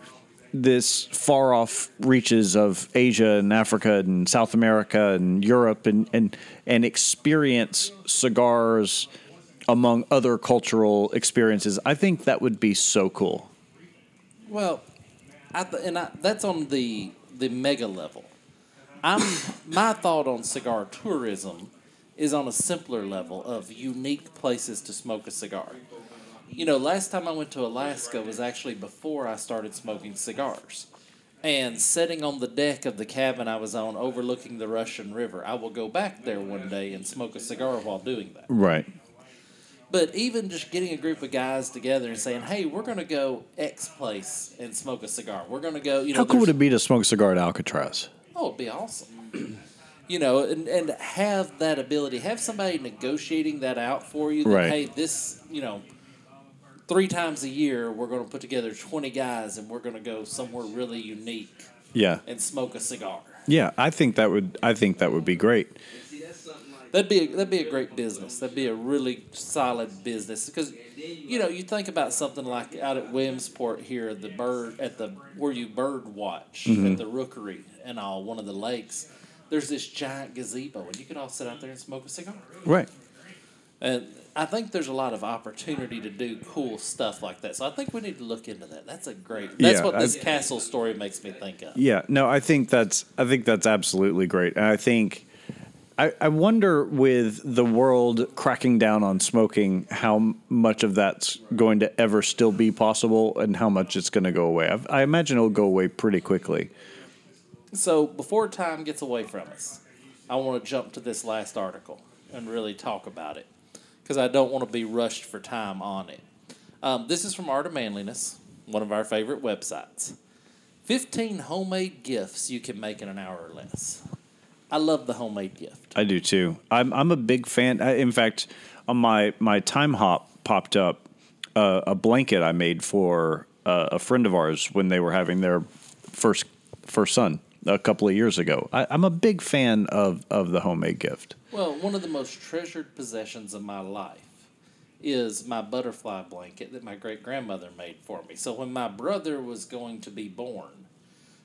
[SPEAKER 1] this far off reaches of Asia and Africa and South America and Europe and and and experience cigars among other cultural experiences. I think that would be so cool.
[SPEAKER 2] Well, I and I, that's on the the mega level. I'm my thought on cigar tourism is on a simpler level of unique places to smoke a cigar. You know, last time I went to Alaska was actually before I started smoking cigars. And sitting on the deck of the cabin I was on overlooking the Russian River, I will go back there one day and smoke a cigar while doing that.
[SPEAKER 1] right
[SPEAKER 2] But even just getting a group of guys together and saying, "Hey, we're going to go X place and smoke a cigar. We're going to go." You know,
[SPEAKER 1] how cool would it be to smoke a cigar at Alcatraz
[SPEAKER 2] Oh, it'd be awesome. you know, and, and have that ability, have somebody negotiating that out for you. That,
[SPEAKER 1] Right.
[SPEAKER 2] Hey, this, you know, three times a year we're going to put together twenty guys and we're going to go somewhere really unique
[SPEAKER 1] yeah
[SPEAKER 2] and smoke a cigar.
[SPEAKER 1] Yeah, I think that would I think that would be great.
[SPEAKER 2] That'd be a, that'd be a great business. That'd be a really solid business because, you know, you think about something like out at Williamsport here, the bird at the where you bird watch at mm-hmm. the Rookery and all one of the lakes. There's this giant gazebo, and you could all sit out there and smoke a cigar.
[SPEAKER 1] Right.
[SPEAKER 2] And I think there's a lot of opportunity to do cool stuff like that. So I think we need to look into that. That's a great. That's
[SPEAKER 1] Yeah,
[SPEAKER 2] what this
[SPEAKER 1] I-
[SPEAKER 2] castle story makes me think of.
[SPEAKER 1] Yeah, no, I think that's I think that's absolutely great. And I think I, I wonder with the world cracking down on smoking how much of that's going to ever still be possible and how much it's going to go away. I, I imagine it'll go away pretty quickly.
[SPEAKER 2] So before time gets away from us, I want to jump to this last article and really talk about it because I don't want to be rushed for time on it. Um, this is from Art of Manliness, one of our favorite websites. 15 homemade gifts you can make in an hour or less. I love the homemade gift.
[SPEAKER 1] I do too. I'm I'm a big fan. I, in fact, on my my time hop popped up uh, a blanket I made for uh, a friend of ours when they were having their first first son a couple of years ago. I, I'm a big fan of of the homemade gift.
[SPEAKER 2] Well, one of the most treasured possessions of my life is my butterfly blanket that my great grandmother made for me. So when my brother was going to be born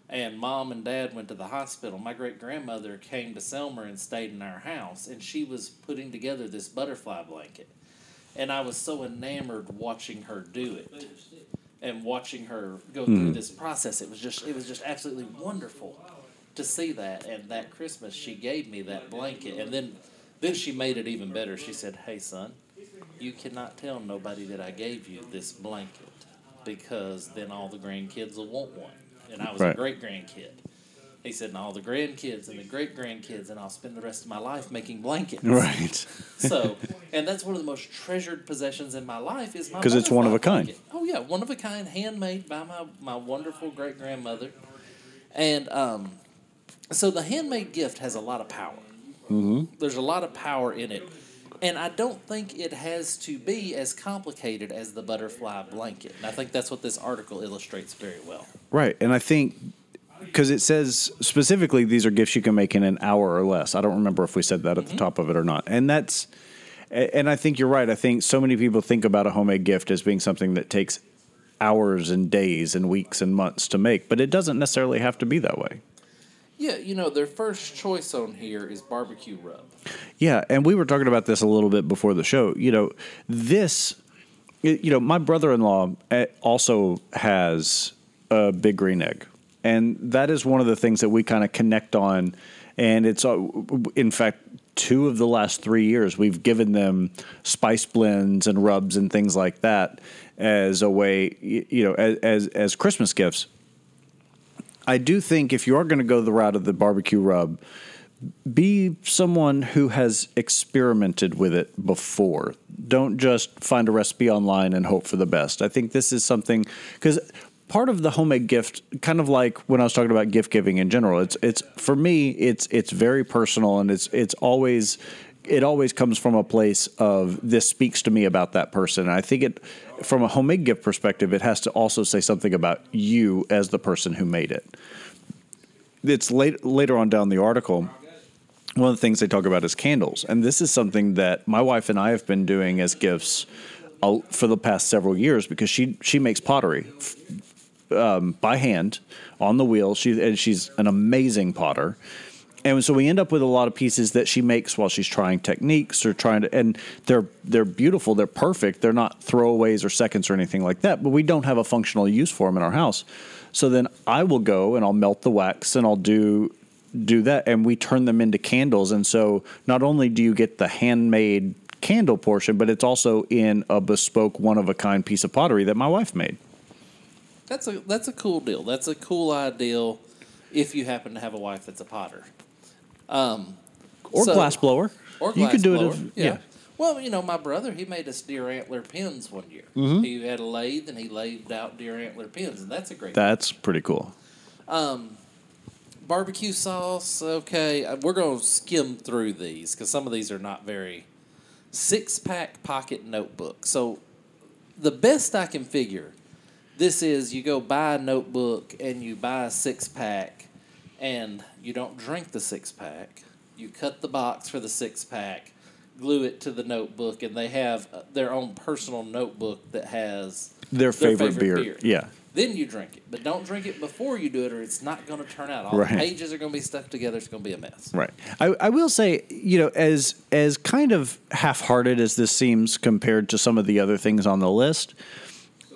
[SPEAKER 2] and mom and dad went to the hospital, my great grandmother came to Selmer and stayed in our house and she was putting together this butterfly blanket. And I was so enamored watching her do it and watching her go through hmm. this process, it was just it was just absolutely wonderful to see that. And that Christmas, she gave me that blanket, and then then she made it even better. She said, "Hey, son, you cannot tell nobody that I gave you this blanket because then all the grandkids will want one." And I was
[SPEAKER 1] Right.
[SPEAKER 2] a great grandkid. He said, and all the grandkids and the great grandkids, and I'll spend the rest of my life making blankets.
[SPEAKER 1] Right.
[SPEAKER 2] So, and that's one of the most treasured possessions in my life is my
[SPEAKER 1] 'Cause it's one of a kind.
[SPEAKER 2] blanket. Oh yeah, one of a kind, handmade by my my wonderful great grandmother, and um, so the handmade gift has a lot of power. Mm-hmm. There's a lot of power in it, and I don't think it has to be as complicated as the butterfly blanket. And I think that's what this article illustrates very well.
[SPEAKER 1] Right. And I think because it says specifically these are gifts you can make in an hour or less. I don't remember if we said that at the mm-hmm. top of it or not. And that's and I think you're right. I think so many people think about a homemade gift as being something that takes hours and days and weeks and months to make, but it doesn't necessarily have to be that way.
[SPEAKER 2] Yeah, you know, their first choice on here is barbecue rub.
[SPEAKER 1] Yeah, and we were talking about this a little bit before the show. You know, this, you know, my brother-in-law eh, also has a big green egg, and that is one of the things that we kind of connect on. And it's, uh, in fact, two of the last three years we've given them spice blends and rubs and things like that as a way, you know, as as, as Christmas gifts. I do think if you are going to go the route of the barbecue rub, be someone who has experimented with it before. Don't just find a recipe online and hope for the best. I think this is something because part of the homemade gift, kind of like when I was talking about gift giving in general, it's it's for me it's it's very personal and it's it's always it always comes from a place of this speaks to me about that person. And I think it from a homemade gift perspective, it has to also say something about you as the person who made it it's late, later on down the article. One of the things they talk about is candles, and this is something that my wife and I have been doing as gifts uh, for the past several years because she she makes pottery um, by hand on the wheel. She and she's an amazing potter. And so we end up with a lot of pieces that she makes while she's trying techniques or trying to, and they're they're beautiful, they're perfect, they're not throwaways or seconds or anything like that. But we don't have a functional use for them in our house. So then I will go and I'll melt the wax and I'll do do that, and we turn them into candles. And so not only do you get the handmade candle portion, but it's also in a bespoke, one of a kind piece of pottery that my wife made.
[SPEAKER 2] That's a that's a cool deal. That's a cool idea if you happen to have a wife that's a potter. Um,
[SPEAKER 1] Or
[SPEAKER 2] So-
[SPEAKER 1] glass blower.
[SPEAKER 2] or
[SPEAKER 1] you could do
[SPEAKER 2] blower.
[SPEAKER 1] it. If,
[SPEAKER 2] yeah.
[SPEAKER 1] yeah.
[SPEAKER 2] Well, you know, my brother he made us deer antler pins one year.
[SPEAKER 1] Mm-hmm.
[SPEAKER 2] He had a lathe and he lathed out deer antler pins, and that's a great.
[SPEAKER 1] That's pretty cool.
[SPEAKER 2] barbecue sauce. Okay, uh, we're going to skim through these because some of these are not very. Six pack pocket notebook. So, the best I can figure, this is you go buy a notebook and you buy a six pack, and you don't drink the six pack. You cut the box for the six pack, glue it to the notebook, and they have uh, their own personal notebook that has
[SPEAKER 1] Their favorite, beer. Yeah.
[SPEAKER 2] then you drink it. But don't drink it before you do it, or it's not going to turn out. All
[SPEAKER 1] Right.
[SPEAKER 2] the pages are going to be stuck together. It's going to be a mess.
[SPEAKER 1] Right. I, I will say, you know, as as kind of half-hearted as this seems compared to some of the other things on the list,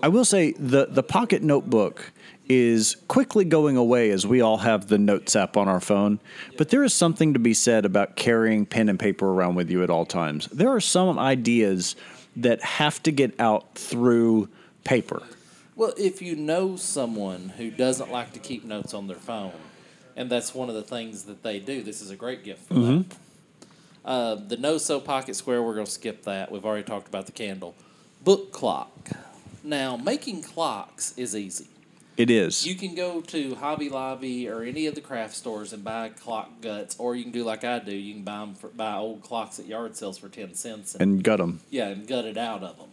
[SPEAKER 1] I will say the the pocket notebook is quickly going away as we all have the notes app on our phone. But there is something to be said about carrying pen and paper around with you at all times. There are some ideas that have to get out through paper.
[SPEAKER 2] Well, if you know someone who doesn't like to keep notes on their phone, and that's one of the things that they do, this is a great gift for
[SPEAKER 1] Mm-hmm.
[SPEAKER 2] that. Uh, the no so pocket square, we're going to skip that. We've already talked about the candle. Book clock. Now, making clocks is easy.
[SPEAKER 1] It is.
[SPEAKER 2] You can go to Hobby Lobby or any of the craft stores and buy clock guts, or you can do like I do. You can buy 'em for, buy old clocks at yard sales for ten cents, and,
[SPEAKER 1] and gut them.
[SPEAKER 2] yeah, and gut it out of them.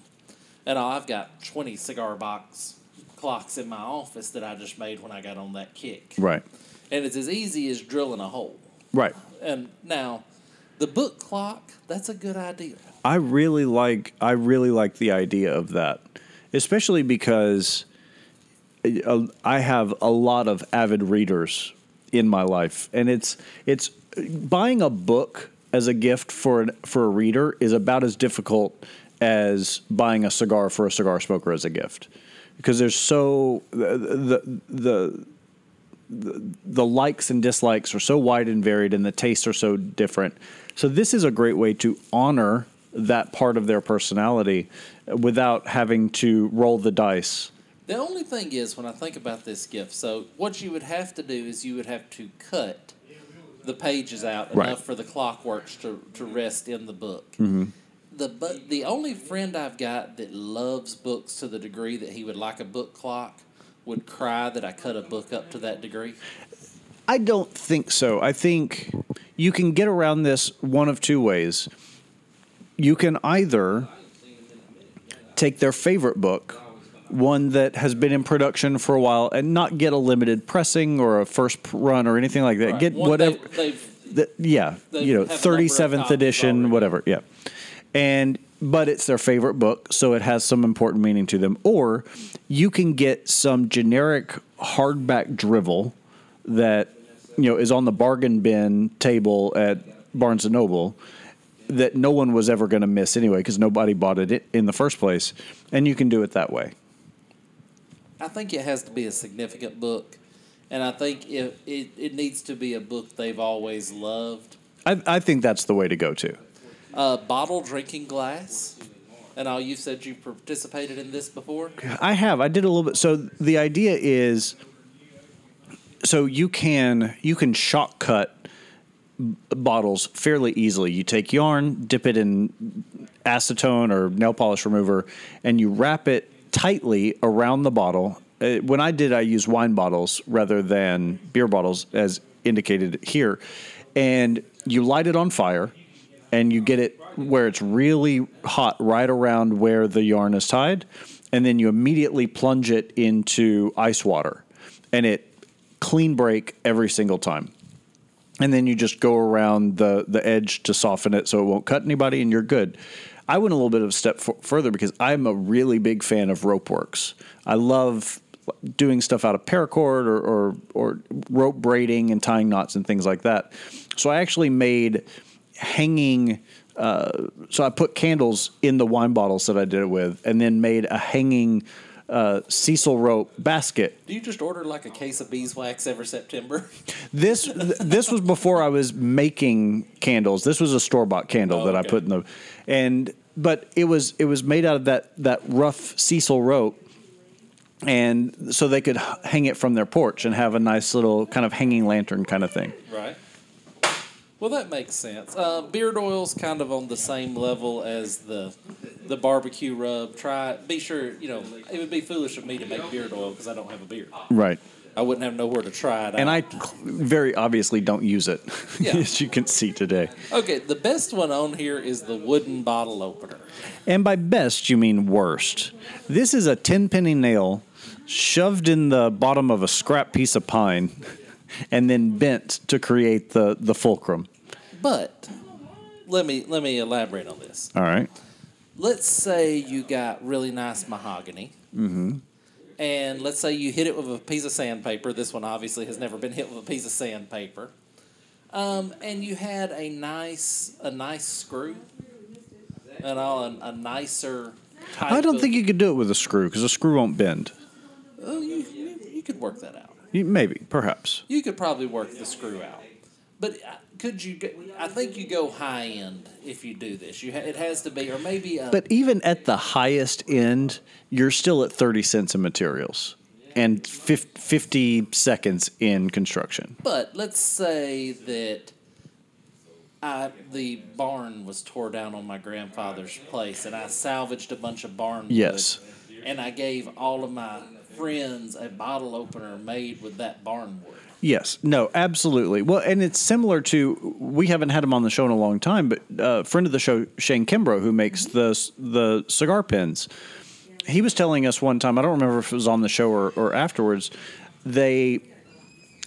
[SPEAKER 2] And oh, I've got twenty cigar box clocks in my office that I just made when I got on that kick,
[SPEAKER 1] Right.
[SPEAKER 2] and it's as easy as drilling a hole.
[SPEAKER 1] Right.
[SPEAKER 2] And now, the book clock, that's a good idea.
[SPEAKER 1] I really like I really like the idea of that, especially because I have a lot of avid readers in my life, and it's it's buying a book as a gift for an, for a reader is about as difficult as buying a cigar for a cigar smoker as a gift. because there's so the the the the, the likes and dislikes are so wide and varied and the tastes are so different. So this is a great way to honor that part of their personality without having to roll the dice.
[SPEAKER 2] The only thing is, when I think about this gift, so what you would have to do is you would have to cut the pages out
[SPEAKER 1] Right.
[SPEAKER 2] enough for the clockworks to, to rest in the book.
[SPEAKER 1] Mm-hmm.
[SPEAKER 2] The but the only friend I've got that loves books to the degree that he would like a book clock would cry that I cut a book up to that degree.
[SPEAKER 1] I don't think so. I think you can get around this one of two ways. You can either take their favorite book, one that has been in production for a while, and not get a limited pressing or a first run or anything like that.
[SPEAKER 2] Right.
[SPEAKER 1] Get
[SPEAKER 2] One
[SPEAKER 1] whatever.
[SPEAKER 2] they've, they've
[SPEAKER 1] the, yeah,
[SPEAKER 2] They
[SPEAKER 1] you know,
[SPEAKER 2] have a number of
[SPEAKER 1] thirty seventh edition,
[SPEAKER 2] already.
[SPEAKER 1] whatever. Yeah, and but it's their favorite book, so it has some important meaning to them. Or you can get some generic hardback drivel that you know is on the bargain bin table at Barnes and Noble that no one was ever going to miss anyway because nobody bought it in the first place, and you can do it that way.
[SPEAKER 2] I think it has to be a significant book, and I think it, it, it needs to be a book they've always loved.
[SPEAKER 1] I, I think that's the way to go too.
[SPEAKER 2] A bottle drinking glass. And all you said you participated in this before?
[SPEAKER 1] I have. I did a little bit. So the idea is, so you can you can shock cut b- bottles fairly easily. You take yarn, dip it in acetone or nail polish remover, and you wrap it tightly around the bottle. Uh, when I did, I used wine bottles rather than beer bottles, as indicated here, and you light it on fire, and you get it where it's really hot, right around where the yarn is tied, and then you immediately plunge it into ice water, and it clean break every single time. And then you just go around the the edge to soften it so it won't cut anybody and you're good i went a little bit of a step f- further because i'm a really big fan of rope works i love doing stuff out of paracord or, or or rope braiding and tying knots and things like that so i actually made hanging uh, so i put candles in the wine bottles that i did it with and then made a hanging uh, sisal rope basket
[SPEAKER 2] Do you just order like a case of beeswax every September?
[SPEAKER 1] This this was before I was making candles. This was a store bought candle
[SPEAKER 2] Oh,
[SPEAKER 1] that I put in the and but it was it was made out of that that rough sisal rope, and so they could hang it from their porch and have a nice little kind of hanging lantern kind of thing.
[SPEAKER 2] Right. Well, that makes sense. Uh, beard oil's kind of on the same level as the the barbecue rub. Try be sure you know it would be foolish of me to make beard oil because I don't have a beard.
[SPEAKER 1] Right.
[SPEAKER 2] I wouldn't have nowhere to try it.
[SPEAKER 1] And
[SPEAKER 2] out.
[SPEAKER 1] I very obviously don't use it,
[SPEAKER 2] Yeah.
[SPEAKER 1] as you can see today.
[SPEAKER 2] okay, the best one on here is the wooden bottle opener.
[SPEAKER 1] And by best, you mean worst. This is a 10 penny nail shoved in the bottom of a scrap piece of pine and then bent to create the, the fulcrum.
[SPEAKER 2] But let me let me elaborate on this.
[SPEAKER 1] All right.
[SPEAKER 2] Let's say you got really nice mahogany. Mm-hmm. And let's say you hit it with a piece of sandpaper. This one obviously has never been hit with a piece of sandpaper. Um, and you had a nice a nice screw, and all a, a nicer. Type
[SPEAKER 1] I don't
[SPEAKER 2] of-
[SPEAKER 1] think you could do it with a screw because a screw won't bend.
[SPEAKER 2] Oh, you, you, you could work that out.
[SPEAKER 1] You- Maybe, perhaps.
[SPEAKER 2] You could probably work the screw out, but uh, could you? Go, I think you go high end if you do this. You ha- it has to be, or maybe. A,
[SPEAKER 1] But even at the highest end, you're still at 30 cents in materials and fif- 50 seconds in construction.
[SPEAKER 2] But let's say that I, the barn was tore down on my grandfather's place, and I salvaged a bunch of barn wood.
[SPEAKER 1] Yes.
[SPEAKER 2] And I gave all of my friends a bottle opener made with that barn wood.
[SPEAKER 1] Yes, no, absolutely. Well, and it's similar to we haven't had him on the show in a long time, but uh, friend of the show Shane Kimbrough, who makes the the cigar pins, he was telling us one time. I don't remember if it was on the show or, or afterwards. They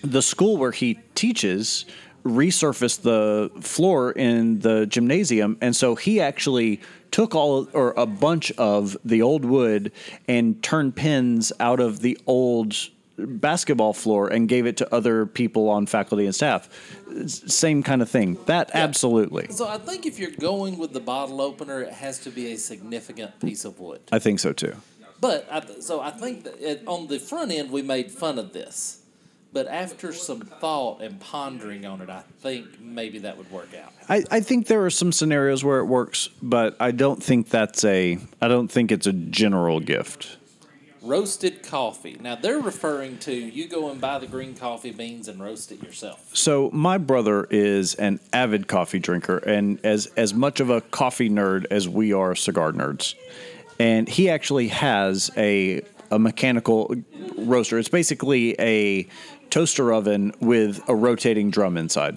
[SPEAKER 1] the school where he teaches resurfaced the floor in the gymnasium and so he actually took all or a bunch of the old wood and turned pins out of the old basketball floor and gave it to other people on faculty and staff same kind of thing that absolutely
[SPEAKER 2] So I think if you're going with the bottle opener, it has to be a significant piece of wood.
[SPEAKER 1] i think so too
[SPEAKER 2] But I, so I think that it, on the front end we made fun of this, but after some thought and pondering on it, I think maybe that would work out.
[SPEAKER 1] I, I think there are some scenarios where it works, but I don't think that's a I don't think it's a general gift.
[SPEAKER 2] Roasted coffee. Now they're referring to you go and buy the green coffee beans and roast it yourself.
[SPEAKER 1] So my brother is an avid coffee drinker and as as much of a coffee nerd as we are cigar nerds. And he actually has a a mechanical roaster. It's basically a toaster oven with a rotating drum inside.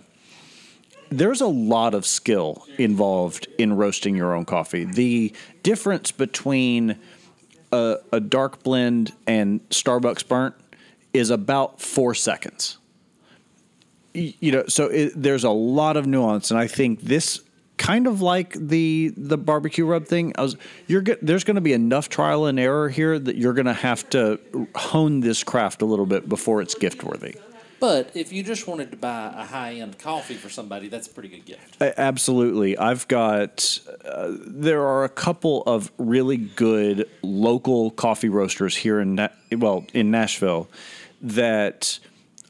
[SPEAKER 1] There's a lot of skill involved in roasting your own coffee. The difference between a, a dark blend and Starbucks burnt is about four seconds. You know, so it, there's a lot of nuance, and I think this kind of like the the barbecue rub thing. I was you're get, there's going to be enough trial and error here that you're going to have to hone this craft a little bit before it's gift worthy.
[SPEAKER 2] But if you just wanted to buy a high end coffee for somebody, that's a pretty good gift.
[SPEAKER 1] Absolutely. I've got, uh, there are a couple of really good local coffee roasters here in, Na- well, in Nashville that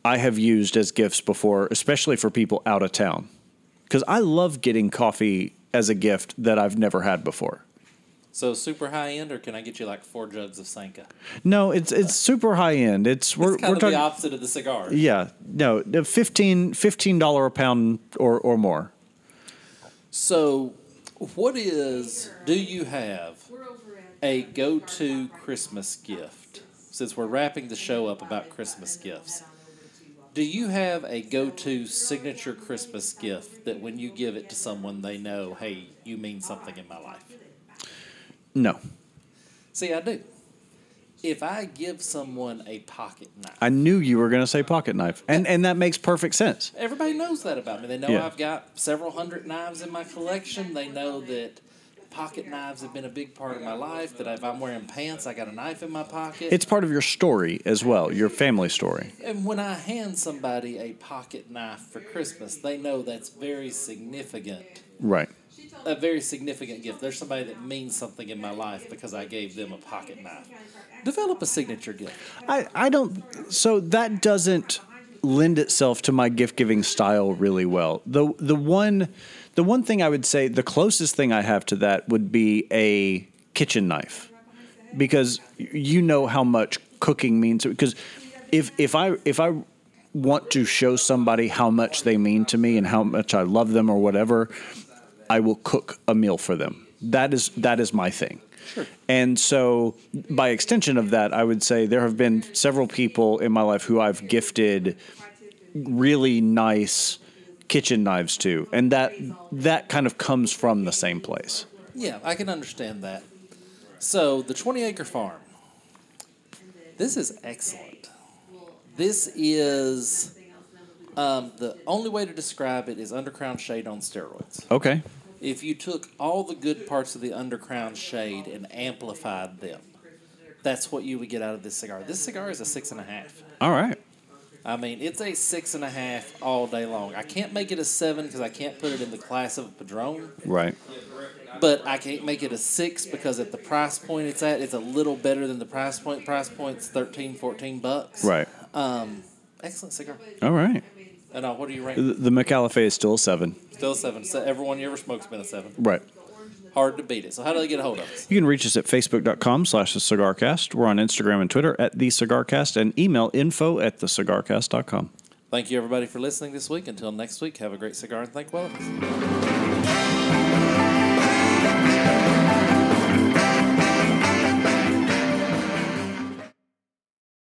[SPEAKER 1] I have used as gifts before, especially for people out of town. Because I love getting coffee as a gift that I've never had before.
[SPEAKER 2] So super high end, or can I get you like four jugs of Sanka?
[SPEAKER 1] No, it's it's super high end. It's we're,
[SPEAKER 2] It's kind
[SPEAKER 1] we're
[SPEAKER 2] of
[SPEAKER 1] talking.
[SPEAKER 2] the opposite of the cigar.
[SPEAKER 1] yeah, no, the 15 $15 a pound or, or more.
[SPEAKER 2] So, what is? Do you have a go-to Christmas gift? Since we're wrapping the show up about Christmas gifts, do you have a go-to signature Christmas gift that when you give it to someone, they know, hey, you mean something in my life?
[SPEAKER 1] No.
[SPEAKER 2] See, I do. If I give someone a pocket knife,
[SPEAKER 1] I knew you were going to say pocket knife, and and that makes perfect sense.
[SPEAKER 2] Everybody knows that about me. They know
[SPEAKER 1] Yeah.
[SPEAKER 2] I've got several hundred knives in my collection. They know that pocket knives have been a big part of my life. That if I'm wearing pants, I got a knife in my pocket.
[SPEAKER 1] It's part of your story as well, your family story.
[SPEAKER 2] and when I hand somebody a pocket knife for Christmas, they know that's very significant.
[SPEAKER 1] Right.
[SPEAKER 2] A very significant gift. There's somebody that means something in my life because I gave them a pocket knife. Develop a signature gift.
[SPEAKER 1] I I don't. So that doesn't lend itself to my gift giving style really well. The the one the one thing I would say the closest thing I have to that would be a kitchen knife, because you know how much cooking means. Because if if I if I want to show somebody how much they mean to me and how much I love them or whatever, I will cook a meal for them. That is that is my thing. And so, by extension of that, I would say there have been several people in my life who I've gifted really nice kitchen knives to, and that that kind of comes from the same place.
[SPEAKER 2] Yeah, I can understand that. So, the 20 acre farm. This is excellent. This is um, the only way to describe it is undercrown shade on steroids.
[SPEAKER 1] Okay.
[SPEAKER 2] If you took all the good parts of the undercrown shade and amplified them, that's what you would get out of this cigar. This cigar is a six and a half.
[SPEAKER 1] All right.
[SPEAKER 2] I mean, it's a six and a half all day long. I can't make it a seven because I can't put it in the class of a Padron.
[SPEAKER 1] Right.
[SPEAKER 2] But I can't make it a six because at the price point it's at, it's a little better than the price point. Price point's 13, 14 bucks.
[SPEAKER 1] Right.
[SPEAKER 2] Um, excellent cigar.
[SPEAKER 1] All right.
[SPEAKER 2] And uh, what do you
[SPEAKER 1] The,
[SPEAKER 2] rate?
[SPEAKER 1] the Micallef A is still a seven.
[SPEAKER 2] Still a seven. So everyone you ever smoked's been a seven.
[SPEAKER 1] Right.
[SPEAKER 2] Hard to beat it. So how do they get a hold of us?
[SPEAKER 1] You can reach us at facebook.com slash the cigarcast. We're on Instagram and Twitter at the cigarcast and email info at the cigarcast.com.
[SPEAKER 2] Thank you everybody for listening this week. Until next week, have a great cigar and thank well.